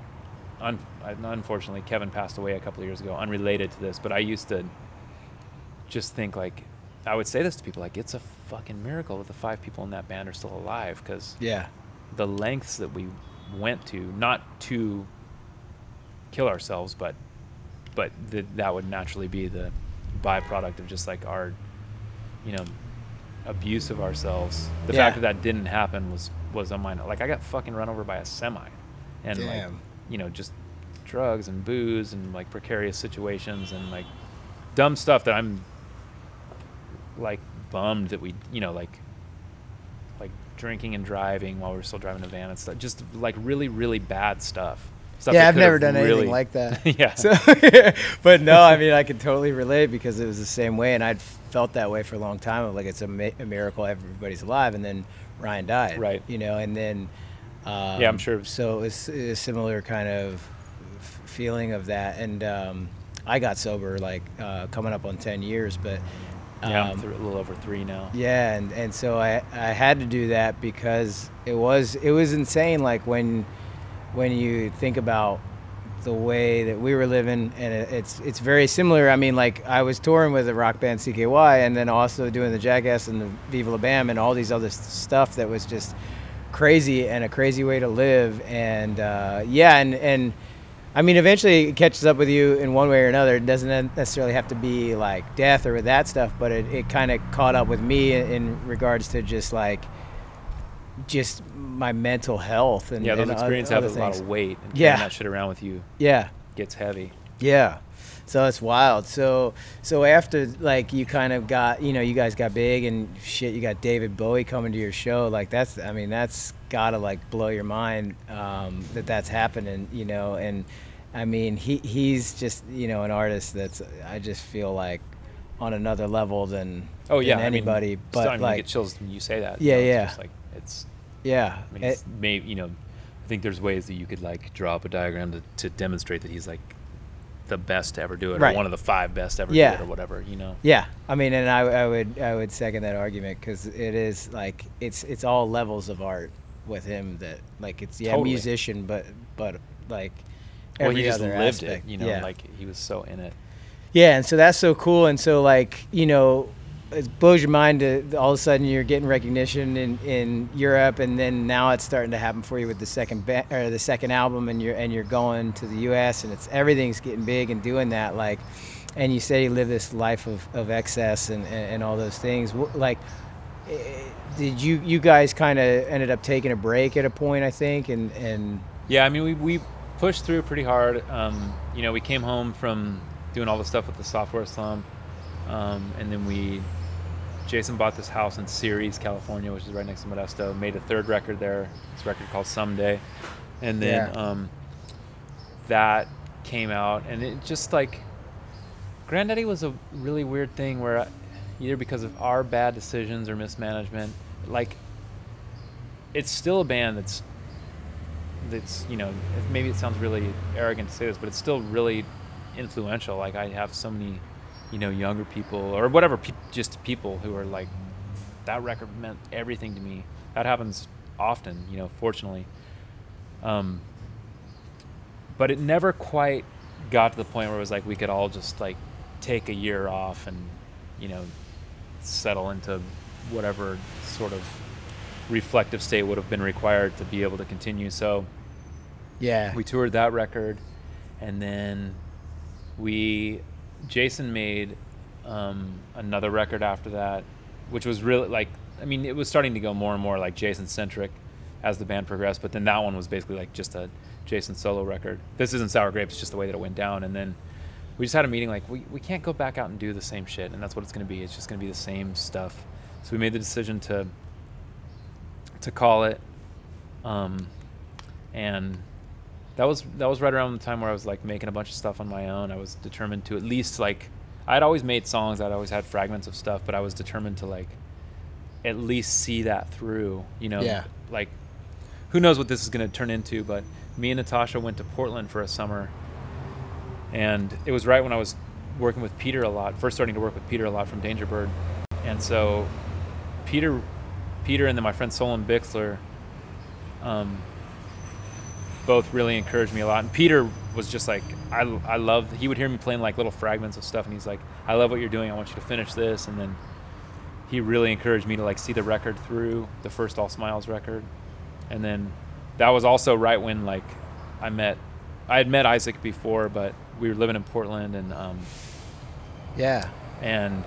un, unfortunately kevin passed away a couple of years ago unrelated to this but i used to just think like i would say this to people like it's a fucking miracle that the five people in that band are still alive because Yeah. The lengths that we went to, not to kill ourselves, but but th- that would naturally be the byproduct of just like our, you know, abuse of ourselves. The Yeah. fact that that didn't happen was was on mine. Like I got fucking run over by a semi, and like you know just drugs and booze and like precarious situations and like dumb stuff that I'm like bummed that we you know like drinking and driving while we are still driving a van and stuff. Just like really, really bad stuff. stuff yeah, I've never done anything like that. yeah. So, but no, I mean, I can totally relate because it was the same way, and I'd felt that way for a long time. Like it's a, ma- a miracle everybody's alive, and then Ryan died. Right. You know, and then Um, Yeah, I'm sure. So it's a similar kind of f- feeling of that, and um, I got sober like uh, coming up on ten years, but Yeah, um, a little over three now. yeah, and, and so I, I had to do that because it was it was insane. Like when when you think about the way that we were living, and it, it's it's very similar. I mean, like I was touring with the rock band CKY, and then also doing the Jackass and the Viva La Bam and all these other stuff that was just crazy and a crazy way to live. And uh, yeah, and and I mean, eventually it catches up with you in one way or another. It doesn't necessarily have to be like death or with that stuff, but it, it kind of caught up with me in, in regards to just like just my mental health and Yeah, those and experiences have other a lot of weight. And Yeah. that shit around with you Yeah, gets heavy. yeah. So it's wild. So so after like you kind of got you know you guys got big and shit. You got David Bowie coming to your show. Like that's I mean that's gotta like blow your mind um, that that's happening. You know and I mean he he's just you know an artist that's I just feel like on another level than Oh yeah, than anybody. I mean, but still, I mean, you like get chills when you say that. Yeah, you know, it's yeah. Just like it's. yeah. I mean, it- it's may, you know, I think there's ways that you could like draw up a diagram to, to demonstrate that he's like the best to ever do it, Right. or one of the five best to ever Yeah. do it, or whatever. You know. Yeah, I mean, and I, I would I would second that argument because it is like it's it's all levels of art with him that like it's yeah Totally. musician but but like Well, he just lived aspect. it. You know, yeah. like he was so in it. yeah, and so that's so cool, and so like you know. It blows your mind to all of a sudden you're getting recognition in, in Europe, and then now it's starting to happen for you with the second ba- or the second album, and you're and you're going to the U.S. and it's everything's getting big and doing that like, and you say you live this life of, of excess and, and, and all those things. Like, eh, did you you guys kind of ended up taking a break at a point? I think, and and Yeah, I mean, we, we pushed through pretty hard. Um, you know, we came home from doing all the stuff with the software slump, um, and then we, Jason bought this house in Ceres, California, which is right next to Modesto. Made a third record there. This record called Someday, and then Yeah. um, that came out, and it just like, Grandaddy was a really weird thing where, I- either because of our bad decisions or mismanagement, like, it's still a band that's that's you know maybe it sounds really arrogant to say this but it's still really influential. Like i have so many you know younger people or whatever pe- just people who are like that record meant everything to me. That happens often you know fortunately. Um but it never quite got to the point where it was like we could all just like take a year off and you know settle into whatever sort of reflective state would have been required to be able to continue. So yeah, we toured that record and then we jason made um, another record after that which was really like i mean it was starting to go more and more like jason centric as the band progressed but then that one was basically like just a jason solo record. This isn't sour grapes it's just the way that it went down and then we just had a meeting like we, we can't go back out and do the same shit and that's what it's going to be it's just going to be the same stuff. So we made the decision to to call it um, and that was that was right around the time where I was like making a bunch of stuff on my own. I was determined to at least like I'd always made songs. I'd always had fragments of stuff, but I was determined to like at least see that through. You know, Yeah. like who knows what this is going to turn into? But me and Natasha went to Portland for a summer, and it was right when I was working with Peter a lot. First starting to work with Peter a lot from Dangerbird, and so Peter, Peter, and then my friend Solon Bixler. Um, both really encouraged me a lot. And Peter was just like, I, I love, he would hear me playing like little fragments of stuff. And he's like, I love what you're doing. I want you to finish this. And then he really encouraged me to like see the record through the first All Smiles record. And then that was also right when like I met, I had met Isaac before, but we were living in Portland and, um, yeah, and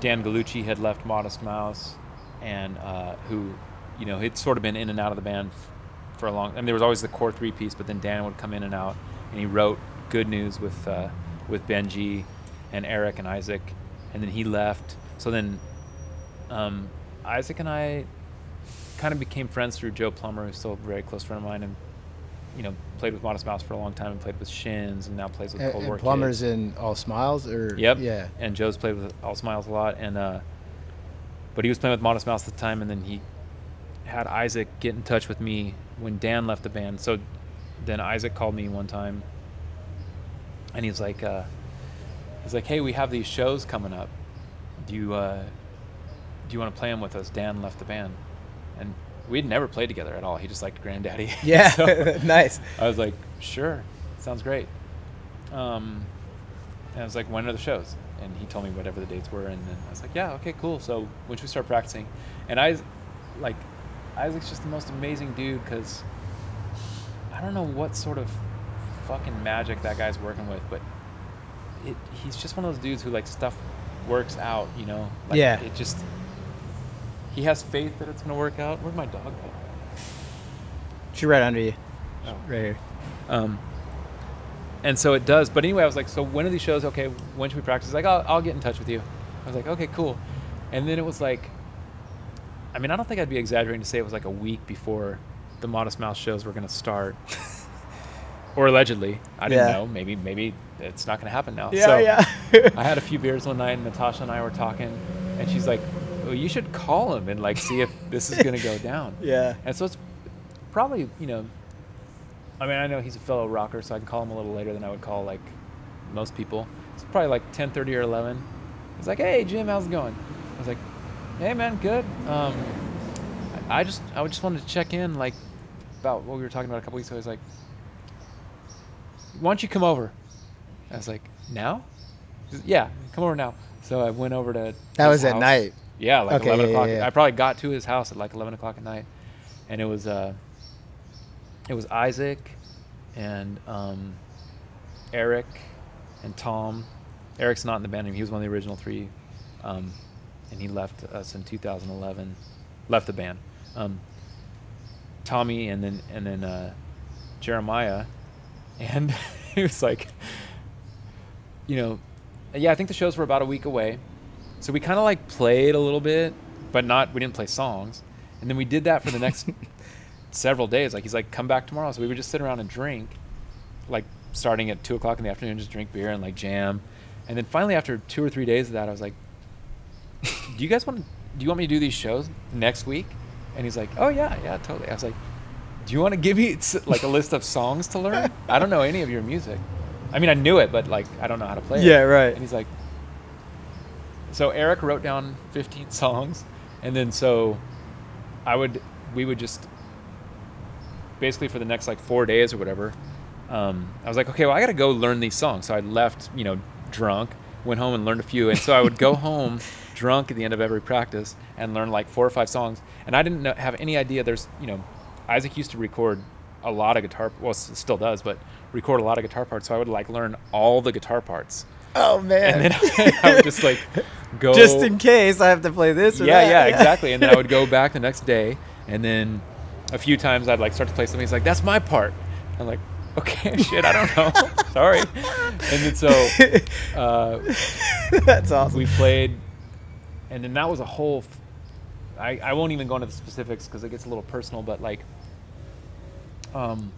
Dann Gallucci had left Modest Mouse, and uh, who, you know, had sort of been in and out of the band for a long. I mean, there was always the core three piece, but then Dan would come in and out, and he wrote Good News with uh, with Benji, and Eric and Isaac, and then he left. So then, um, Isaac and I kind of became friends through Joe Plummer, who's still a very close friend of mine, and you know, played with Modest Mouse for a long time, and played with Shins, and now plays with and, Cold and War Kids. plumbers in all smiles or Yep. yeah, And Joe's played with All Smiles a lot, and uh, but he was playing with Modest Mouse at the time, and then he had Isaac get in touch with me when Dan left the band. So then Isaac called me one time, and he's like, uh, he's like, hey, we have these shows coming up. Do you uh, do you want to play them with us? Dan left the band, and we'd never played together at all. He just liked Grandaddy. Yeah, So nice. I was like, sure, sounds great. Um, and I was like, when are the shows? And he told me whatever the dates were, and then I was like, yeah, okay, cool. So when should we start practicing? And I, like, Isaac's just the most amazing dude because I don't know what sort of fucking magic that guy's working with, but it, he's just one of those dudes who like stuff works out, you know? Like, Yeah. It just he has faith that it's gonna work out. Where'd my dog go? She's right under you. Oh. Right here. Um, and so it does. But anyway, I was like, so when are these shows? Okay, when should we practice? He's like, I'll, I'll get in touch with you. I was like, okay, cool. And then it was like, I mean, I don't think I'd be exaggerating to say it was like a week before the Modest Mouse shows were going to start. or allegedly. I didn't Yeah. know. Maybe, maybe it's not going to happen now. Yeah, so yeah. I had a few beers one night, and Natasha and I were talking, and she's like, well, you should call him and like see if this is going to go down. yeah. And so it's probably, you know, I mean, I know he's a fellow rocker, so I can call him a little later than I would call like most people. It's probably like 10:30 or 11. He's like, "Hey, Jim, how's it going?" I was like, "Hey, man, good." Um, I just, I just wanted to check in, like, about what we were talking about a couple weeks ago. He's like, "Why don't you come over?" I was like, "Now?" Yeah, come over now. So I went over to. That was at night. Yeah, like Okay, 11 yeah, o'clock. yeah, yeah. I probably got to his house at like 11 o'clock at night, and it was uh, it was Isaac, and um, Eric, and Tom. Eric's not in the band anymore. He was one of the original three, um, and he left us in 2011. Left the band. Um, Tommy and then and then uh, Jeremiah, and he was like, you know, yeah, I think the shows were about a week away. So we kind of like played a little bit, but not, we didn't play songs. And then we did that for the next several days. Like he's like, come back tomorrow. So we would just sit around and drink, like starting at two o'clock in the afternoon, just drink beer and like jam. And then finally, after two or three days of that, I was like, do you guys want to, do you want me to do these shows next week? And he's like, oh yeah, yeah, totally. I was like, do you want to give me like a list of songs to learn? I don't know any of your music. I mean, I knew it, but like, I don't know how to play it. Yeah, right. And he's like, so Eric wrote down 15 songs, and then so I would, we would just basically for the next like four days or whatever. Um, I was like, okay, well, I got to go learn these songs. So I left, you know, drunk, went home and learned a few, and so I would go home drunk at the end of every practice and learn like four or five songs. And I didn't know, have any idea. There's, you know, Isaac used to record a lot of guitar, well, still does, but record a lot of guitar parts. So I would like learn all the guitar parts Oh man. and then I would just like go Just in case I have to play this. Or yeah, that. yeah, exactly. And then I would go back the next day, and then a few times I'd like start to play something. He's like, "That's my part." I'm like, "Okay, shit, I don't know, sorry." And then so uh, That's awesome. we played, and then that was a whole. F- I I won't even go into the specifics because it gets a little personal, but like, um,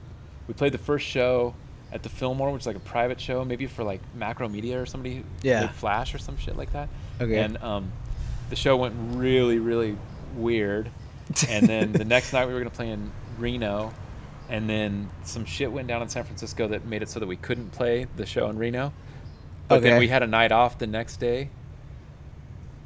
we played the first show at the Fillmore, which is like a private show, maybe for like Macromedia or somebody, Yeah. Flash or some shit like that. Okay. And um, the show went really, really weird. And then the next night we were gonna play in Reno, and then some shit went down in San Francisco that made it so that we couldn't play the show in Reno. But Okay. then we had a night off the next day,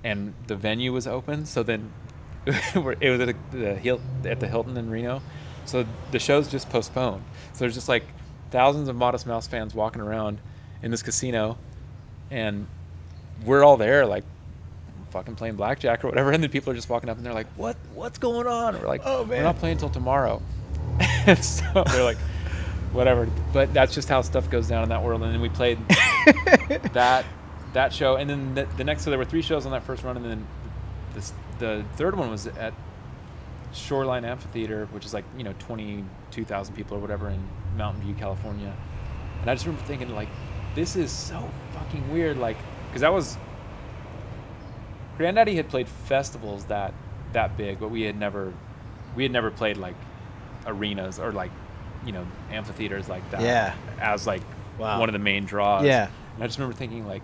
and the venue was open. So then it was at the, at the Hilton in Reno. So the show's just postponed. So there's just like thousands of Modest Mouse fans walking around in this casino, and we're all there like fucking playing blackjack or whatever. And then people are just walking up and they're like, "What? What's going on?" And we're like, Oh, man, we're not playing until tomorrow." and so they're like, "Whatever." But that's just how stuff goes down in that world. And then we played that that show, and then the, the next. So there were three shows on that first run, and then this the third one was at Shoreline Amphitheater, which is like you know twenty two thousand people or whatever in Mountain View, California. And I just remember thinking like, this is so fucking weird, like because that was Grandaddy had played festivals that that big, but we had never we had never played like arenas or like you know amphitheaters like that Yeah. as like Wow. one of the main draws. Yeah. And I just remember thinking like,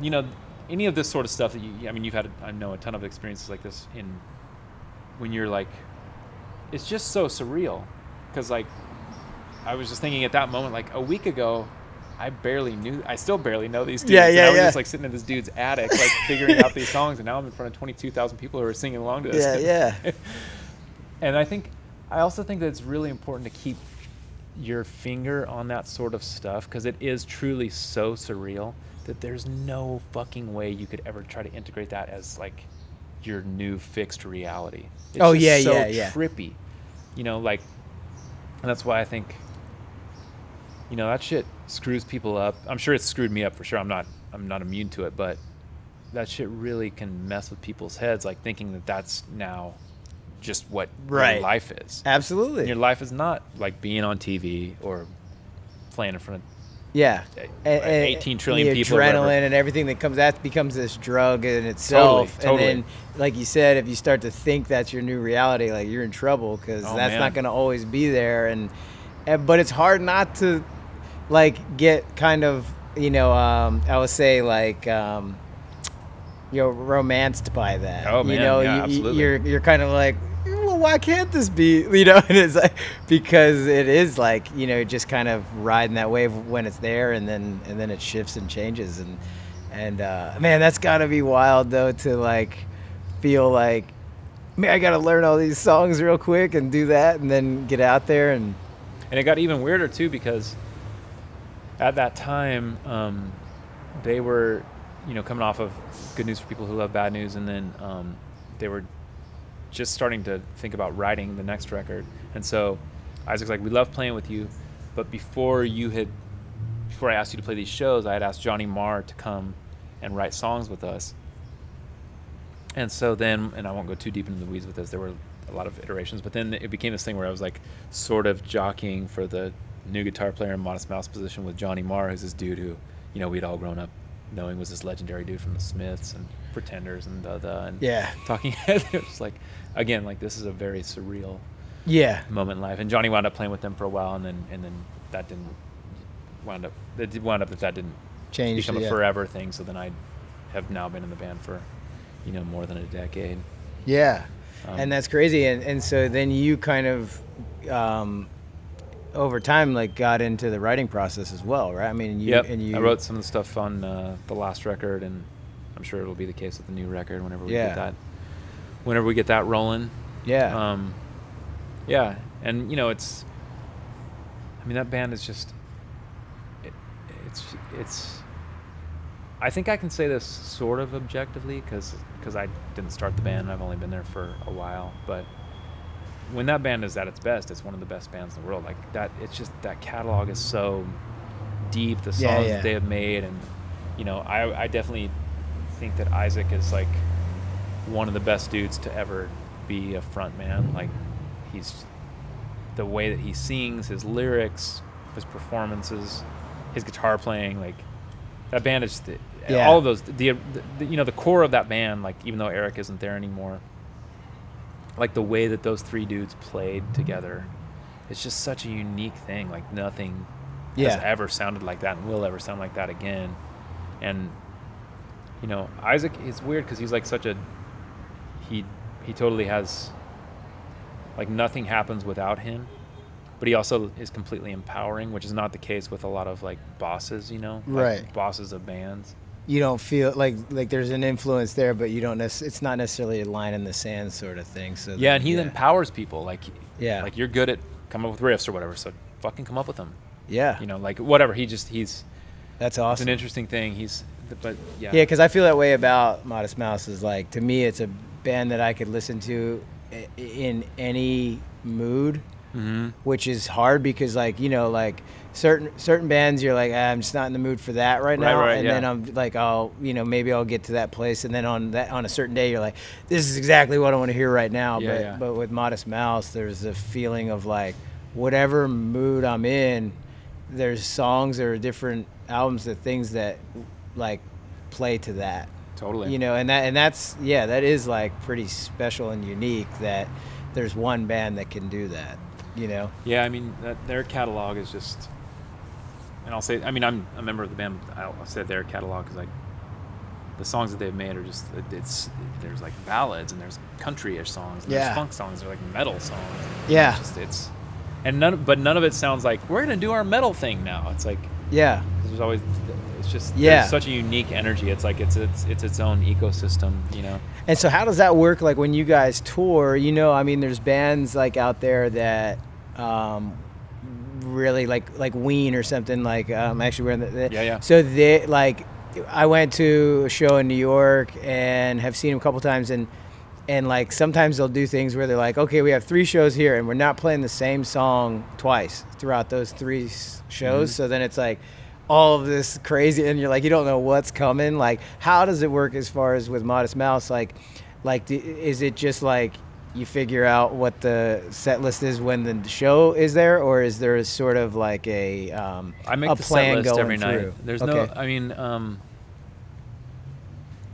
you know, any of this sort of stuff that you, I mean, you've had, I know, a ton of experiences like this in when you're like, it's just so surreal because like I was just thinking at that moment, like a week ago, I barely knew. I still barely know these dudes. Yeah, and yeah, I was yeah. just like sitting in this dude's attic, like figuring out these songs, and now I'm in front of twenty two thousand people who are singing along to this. Yeah, yeah. and I think I also think that it's really important to keep your finger on that sort of stuff because it is truly so surreal that there's no fucking way you could ever try to integrate that as like your new fixed reality. It's Oh, yeah, so yeah, yeah. trippy. You know, like and that's why I think you know that shit screws people up. I'm sure it's screwed me up for sure. I'm not I'm not immune to it, but that shit really can mess with people's heads like thinking that that's now just what Right. your life is. Absolutely. And your life is not like being on TV or playing in front of Yeah. And- and 18 trillion the people or whatever. Adrenaline and everything that comes that becomes this drug in itself. Totally, totally. And then, like you said, if you start to think that's your new reality, like you're in trouble because Oh, that's man. not going to always be there. And, and but it's hard not to like get kind of you know um, I would say like. Um, you know, romanced by that. Oh, you man, know, yeah, you, absolutely. you're you're kind of like, well, why can't this be? You know, and it's like because it is like you know just kind of riding that wave when it's there, and then and then it shifts and changes, and and uh, man, that's got to be wild though to like feel like, man, I got to learn all these songs real quick and do that, and then get out there and And it got even weirder too because at that time um, they were, you know, coming off of Good News for People Who Love Bad News, and then um, they were just starting to think about writing the next record. And so Isaac's like, "We love playing with you, but before you had, before I asked you to play these shows, I had asked Johnny Marr to come and write songs with us." And so then, and I won't go too deep into the weeds with this. There were a lot of iterations, but then it became this thing where I was like, sort of jockeying for the new guitar player in Modest Mouse position with Johnny Marr, who's this dude who, you know, we'd all grown up knowing was this legendary dude from the Smiths and Pretenders and da da and Yeah. Talking Heads. It was like, again, like this is a very surreal yeah, moment in life. And Johnny wound up playing with them for a while, and then and then that didn't wound up. It did wound up that that didn't Changed, become a yeah. forever thing. So then I have now been in the band for, you know, more than a decade. Yeah, Um, and that's crazy. And and so then you kind of, um, over time, like got into the writing process as well, right? I mean, you yep. and you I wrote some of the stuff on uh, the last record, and I'm sure it'll be the case with the new record whenever we Yeah. get that. Whenever we get that rolling. Yeah, Um, yeah, and you know it's. I mean that band is just. It, it's it's. I think I can say this sort of objectively because because I didn't start the band. I've only been there for a while, but when that band is at its best, it's one of the best bands in the world. Like that, it's just that catalog is so deep. The songs Yeah, yeah. that they have made, and you know, I I definitely think that Isaac is like one of the best dudes to ever be a front man. Like he's the way that he sings, his lyrics, his performances, his guitar playing, like that band is the, Yeah. all of those the, the you know the core of that band like even though Eric isn't there anymore like the way that those three dudes played together it's just such a unique thing like nothing Yeah. has ever sounded like that and will ever sound like that again and you know Isaac is weird because he's like such a he he totally has like nothing happens without him but he also is completely empowering which is not the case with a lot of like bosses you know like Right. bosses of bands you don't feel like like there's an influence there, but you don't. Nec- it's not necessarily a line in the sand sort of thing. So yeah then- and he empowers people like Yeah. like you're good at coming up with riffs or whatever so fucking come up with them yeah, you know like whatever he just he's that's it's awesome. an interesting thing he's but yeah Yeah, because I feel that way about Modest Mouse. Is like to me, it's a band that I could listen to in any mood, hmm which is hard because like you know like certain certain bands you're like ah, I'm just not in the mood for that right now, right, and yeah. then I'm like I'll you know maybe I'll get to that place, and then on that on a certain day you're like this is exactly what I want to hear right now. Yeah, but yeah. but with Modest Mouse, there's a feeling of like whatever mood I'm in, there's songs or different albums that things that like play to that totally you know and that and that's yeah that is like pretty special and unique that there's one band that can do that you know Yeah, I mean that their catalog is just, and I'll say, I mean I'm a member of the band. I'll I'll say their catalog because I the songs that they've made are just it's there's like ballads and there's country-ish songs and Yeah. there's funk songs they're like metal songs Yeah. it's just it's and none but none of it sounds like we're gonna do our metal thing now it's like Yeah. there's always it's just Yeah. such a unique energy it's like it's it's it's its own ecosystem you know And so, how does that work? Like when you guys tour, you know, I mean, there's bands like out there that um, really like like Ween or something. Like um, actually, we're in the, the Yeah, yeah. So they like, I went to a show in New York and have seen them a couple times, and and like sometimes they'll do things where they're like, okay, we have three shows here, and we're not playing the same song twice throughout those three shows. Mm-hmm. So then it's like. All of this crazy, and you're like, you don't know what's coming. Like, how does it work as far as with Modest Mouse? Like, like is it just like you figure out what the set list is when the show is there, or is there a sort of like a um, I make a the set plan list going every night. through? There's okay. no, I mean, um,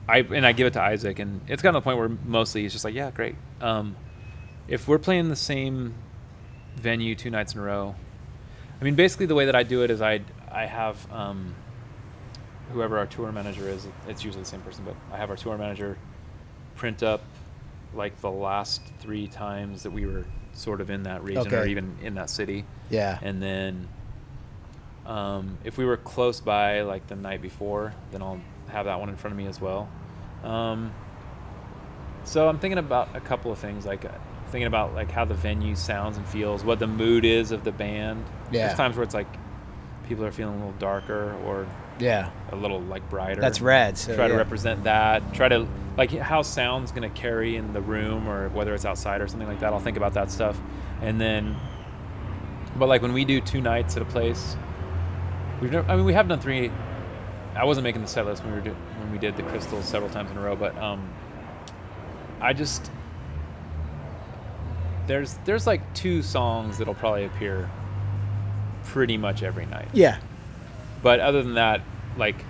I and I give it to Isaac, and it's gotten to the point where mostly he's just like, yeah, great. Um, if we're playing the same venue two nights in a row, I mean, basically the way that I do it is I I have um, whoever our tour manager is. It's usually the same person, but I have our tour manager print up like the last three times that we were sort of in that region or even in that city yeah, and then um, if we were close by like the night before then i'll have that one in front of me as well um, so i'm thinking about a couple of things like uh, thinking about like how the venue sounds and feels what the mood is of the band Yeah. there's times where it's like people are feeling a little darker or yeah, a little like brighter. That's rad, so, try to represent that. Try to like how sound's going to carry in the room or whether it's outside or something like that i'll think about that stuff. And then but like when we do two nights at a place we've never i mean we have done three i wasn't making the set list when we were do, when we did the crystals several times in a row but um i just there's there's like two songs that'll probably appear pretty much every night yeah, but other than that, like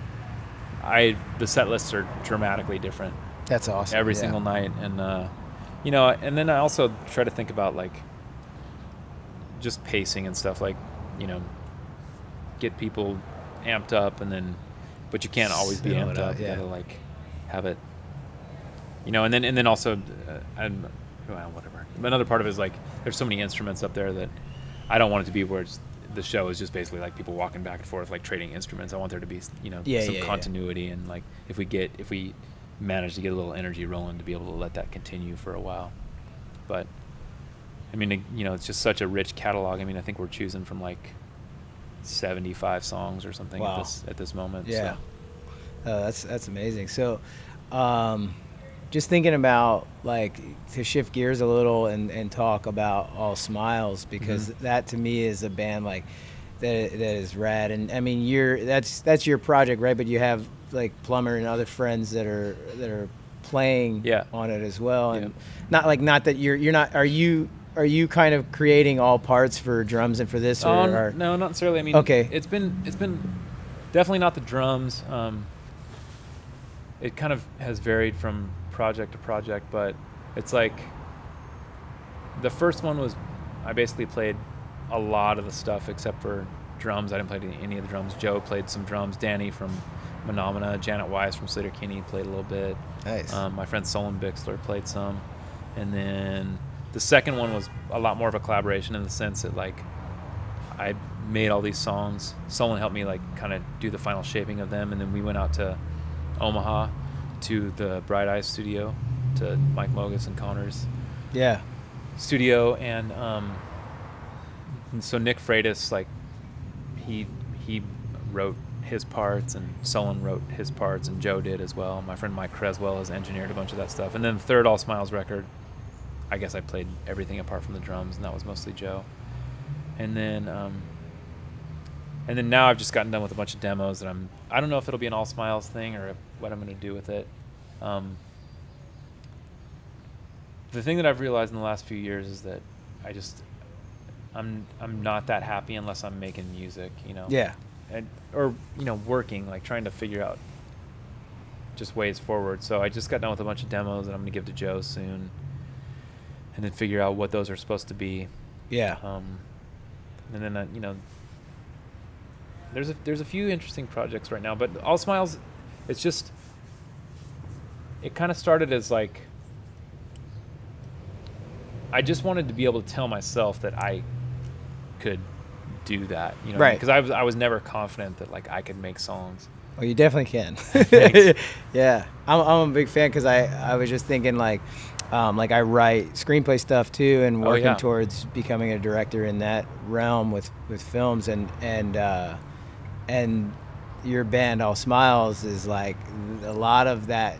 I the set lists are dramatically different that's awesome. every yeah. single night, and uh, you know, and then I also try to think about like just pacing and stuff, like you know, get people amped up, and then but you can't always be amped up. You yeah. gotta like have it, you know, and then and then also, uh, I'm well, whatever. Another part of it is like there's so many instruments up there that I don't want it to be where it's, the show is just basically like people walking back and forth, like trading instruments. I want there to be, you know, Yeah, some yeah, yeah. continuity and like if we get if we manage to get a little energy rolling to be able to let that continue for a while. But I mean, you know, it's just such a rich catalog. I mean, I think we're choosing from like 75 songs or something Wow. at this at this moment. Yeah. So. Oh, that's that's amazing. So, um, just thinking about like to shift gears a little and, and talk about All Smiles because Mm-hmm. that to me is a band like that that is rad. And I mean, you're that's that's your project, right? But you have like Plumber and other friends that are that are playing Yeah. on it as well. And Yeah. not like not that you're you're not. Are you are you kind of creating all parts for drums and for this? Or, or- no, not necessarily. I mean, Okay. It's been it's been definitely not the drums. Um, it kind of has varied from project to project, but it's like the first one was I basically played a lot of the stuff except for drums. I didn't play any- of the drums. Joe played some drums. Danny from Phenomena, Janet Weiss from Sleater-Kinney played a little bit. Nice. Um, my friend Solon Bixler played some, and then the second one was a lot more of a collaboration in the sense that like I made all these songs. Solon helped me like kind of do the final shaping of them, and then we went out to Omaha to the Bright Eyes studio to Mike Mogis and Conor's yeah. studio, and um, and so Nick Freitas like he he wrote his parts and Solon wrote his parts and Joe did as well. My friend Mike Creswell has engineered a bunch of that stuff. And then the third All Smiles record, I guess I played everything apart from the drums and that was mostly Joe. And then um, and then now I've just gotten done with a bunch of demos and I'm I don't know if it'll be an All Smiles thing or what I'm going to do with it. Um, the thing that I've realized in the last few years is that I just I'm I'm not that happy unless I'm making music, you know. Yeah. And or you know working like trying to figure out just ways forward. So I just got done with a bunch of demos that I'm gonna give to Joe soon, and then figure out what those are supposed to be. Yeah. Um, and then uh, you know, there's a there's a few interesting projects right now, but All Smiles, it's just it kind of started as like I just wanted to be able to tell myself that I could do that, you know, Right. Because I was I was never confident that like I could make songs. Well, you definitely can. Yeah, I'm, I'm a big fan because I, I was just thinking like, um, like I write screenplay stuff too, and Oh, working yeah. towards becoming a director in that realm with with films and and uh, and your band All Smiles is like a lot of that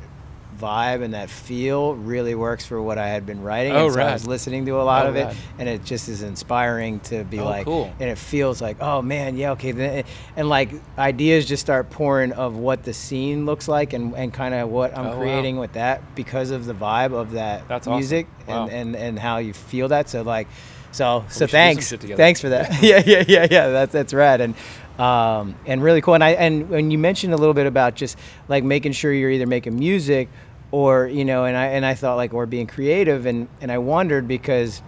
vibe and that feel really works for what I had been writing. Oh, and so I was listening to a lot Oh, of it, rad. and it just is inspiring to be Oh, like, cool. and it feels like, oh man, yeah, okay, then, and like ideas just start pouring of what the scene looks like and, and kind of what I'm Oh, wow. creating with that because of the vibe of that That's awesome. music Wow. and, and and how you feel that. So like, so so do some thanks, thanks for that. yeah, yeah, yeah, yeah. That's that's rad and um and really cool. And I and when you mentioned a little bit about just like making sure you're either making music or you know, and I and I thought like or being creative and and I wondered because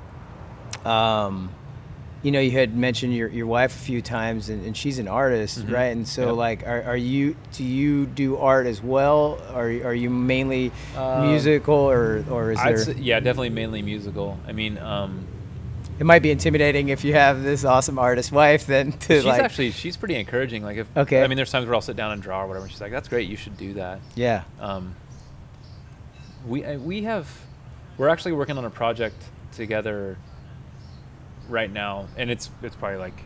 um you know, you had mentioned your, your wife a few times, and, and she's an artist, right? And so, Mm-hmm. Yep. like, are, are you do you do art as well? Are are you mainly Um, musical, or or is I'd there? say, yeah, definitely mainly musical. I mean, um, it might be intimidating if you have this awesome artist wife, then to she's like, actually she's pretty encouraging. Like if Okay. I mean, there's times where I'll sit down and draw or whatever. And she's like, "That's great, you should do that." yeah, Um, we uh, we have we're actually working on a project together right now, and it's it's probably like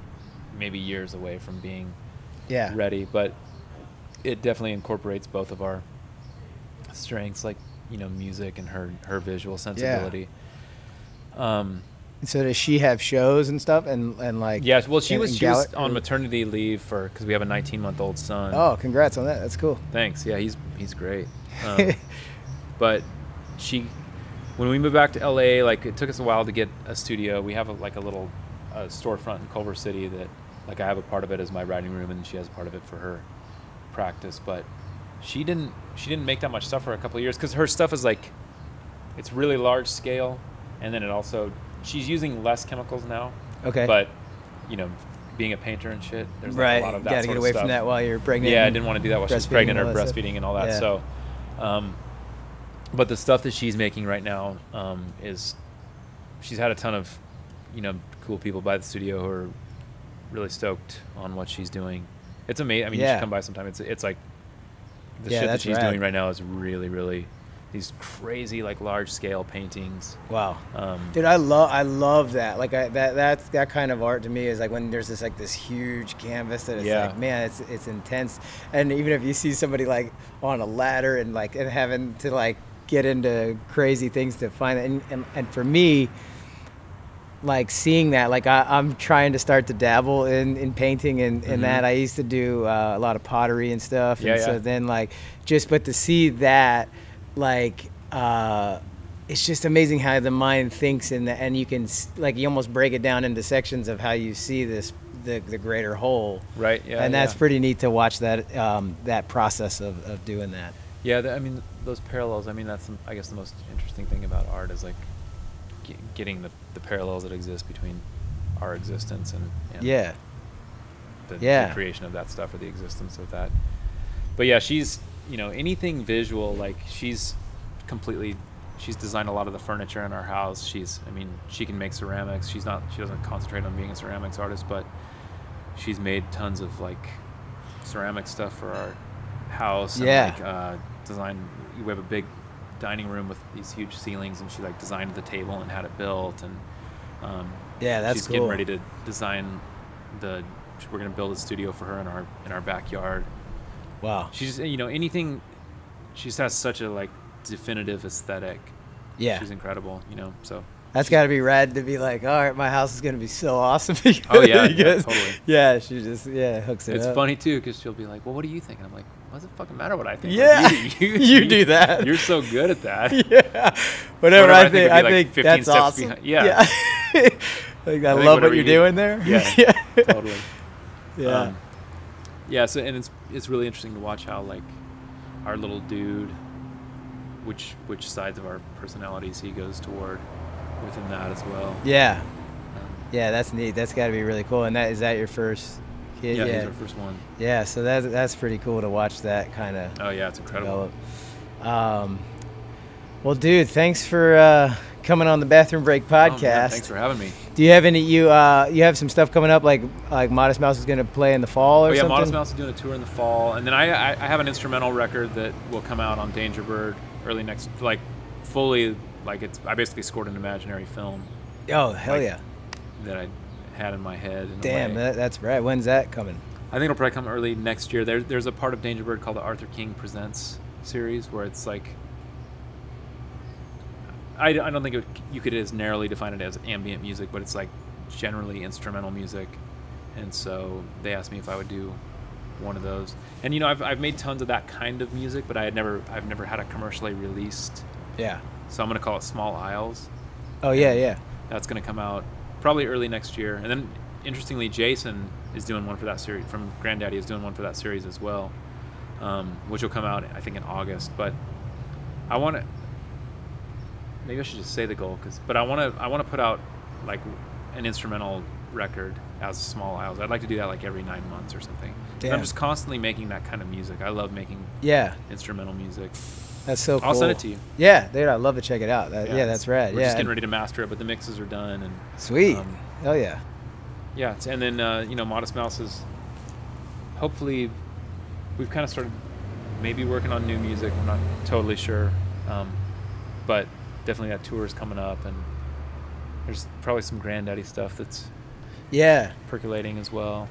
maybe years away from being yeah, ready, but it definitely incorporates both of our strengths, like you know, music and her her visual sensibility. Um, So does she have shows and stuff, and and like? Yes. well, she and- was and she was on maternity leave for because we have a 19 month old son. Oh, congrats on that. That's cool. Thanks. Yeah, he's he's great. Um, but she, when we moved back to LA, like it took us a while to get a studio. We have a, like a little uh, storefront in Culver City that, like, I have a part of it as my writing room, and she has a part of it for her practice. But she didn't she didn't make that much stuff for a couple of years because her stuff is like, it's really large scale, and then it also she's using less chemicals now. Okay. But, you know, being a painter and shit, there's like right, a lot of that gotta get away from that while you're pregnant. Yeah, I didn't want to do that while she's pregnant or stuff. breastfeeding and all that. Yeah. So, um, but the stuff that she's making right now um, is she's had a ton of, you know, cool people by the studio who are really stoked on what she's doing. It's amazing. I mean, you should come by sometime. It's it's like the Yeah, shit that she's rad. doing right now is really really these crazy like large scale paintings. Wow. Um, Dude, I love I love that. Like I, that that's that kind of art to me is like when there's this like this huge canvas that it's Yeah. like man, it's it's intense. And even if you see somebody like on a ladder and like and having to like get into crazy things to find it, and and, and for me, like seeing that, like I, I'm trying to start to dabble in, in painting and, and that. I used to do uh, a lot of pottery and stuff. Mm-hmm. Yeah, and so then like just but to see that like uh it's just amazing how the mind thinks and and you can like you almost break it down into sections of how you see this the, the greater whole right. Yeah. and that's yeah. pretty neat to watch that um, that process of, of doing that Yeah, th- I mean those parallels. I mean that's I guess the most interesting thing about art is like ge- getting the, the parallels that exist between our existence and, and yeah the, Yeah. the creation of that stuff or the existence of that. But yeah, she's you know anything visual like she's completely she's designed a lot of the furniture in our house. She's I mean she can make ceramics. She's not she doesn't concentrate on being a ceramics artist, but she's made tons of like ceramic stuff for our house. Yeah. And, like, uh, designed. We have a big dining room with these huge ceilings, and she like designed the table and had it built. And um, Yeah, that's she's cool. getting ready to design the. We're gonna build a studio for her in our in our backyard. Wow She's you know anything. She just has such a like definitive aesthetic. yeah She's incredible. You know so. that's got to be rad to be like all right my house is gonna be so awesome Oh, yeah, yeah, because- totally. yeah she just yeah hooks it It's up. funny too because she'll be like, "Well, what do you think?" And I'm like, "What does it fucking matter what I think? Like, Yeah, you, you do that. You're so good at that." yeah whatever Whatever I I think I like, think 15 that's awesome behind- yeah. like I think love what you're you- doing there Yeah, totally. yeah Um, yeah. So and it's it's really interesting to watch how like our little dude, which which sides of our personalities he goes toward within that as well. Yeah, Um, yeah, that's neat. That's got to be really cool. And that is that your first kid? yeah, Yeah, he's our first one. yeah. So that's that's pretty cool to watch that kind of Oh yeah, it's incredible. develop. Um, Well, dude, thanks for uh, coming on the Bathroom Break Oh, man, podcast. thanks for having me. Do you have any you uh, you have some stuff coming up like like Modest Mouse is going to play in the fall or Oh yeah, something? Modest Mouse is doing a tour in the fall, and then I, I I have an instrumental record that will come out on Dangerbird early next, like fully like it's I basically scored an imaginary film Oh hell like, yeah! that I had in my head. in Damn, that, that's right. When's that coming? I think it'll probably come early next year. There, there's a part of Dangerbird called the Arthur King Presents series where it's like. I, I don't think it, you could as narrowly define it as ambient music, but it's like generally instrumental music. And so they asked me if I would do one of those. And you know, I've, I've made tons of that kind of music, but I had never I've never had it commercially released. Yeah. So I'm gonna call it Small Isles. Oh yeah, yeah. That's going to come out probably early next year. And then, interestingly, Jason is doing one for that series. From Grandaddy is doing one for that series as well, um, which will come out I think in August. But I want to. Maybe I should just say the goal, cause, but I want to. I want to put out like an instrumental record as Small Isles. I'd like to do that like every nine months or something. I'm just constantly making that kind of music. I love making Yeah, instrumental music. that's so cool. I'll send it to you. Yeah, dude, I'd love to check it out. That, yeah, it's- that's rad. We're yeah, just getting ready to master it, but the mixes are done and sweet. um, hell yeah. Yeah, and then uh, you know, Modest Mouse is hopefully we've kind of started maybe working on new music. I'm not totally sure, um, but definitely that tour is coming up, and there's probably some Grandaddy stuff that's Yeah, percolating as well.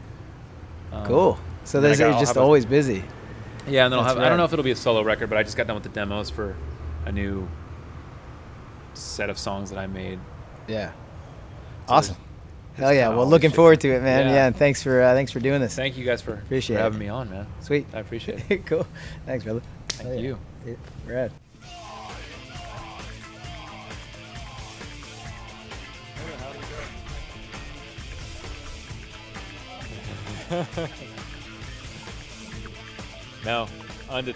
Um, cool. So there's got- just have a- always busy. Yeah, and then I'll have. I don't know if it'll be a solo record, but I just got done with the demos for a new set of songs that I made. Yeah. So Awesome. Hell yeah. Well, looking shit. forward to it, man. Yeah. Yeah, and thanks for uh, thanks for doing this. Thank you guys for, Appreciate for it. having me on, man. Sweet. I appreciate it. cool. Thanks, brother. Thank yeah. you. Yeah, Rad. No, unde-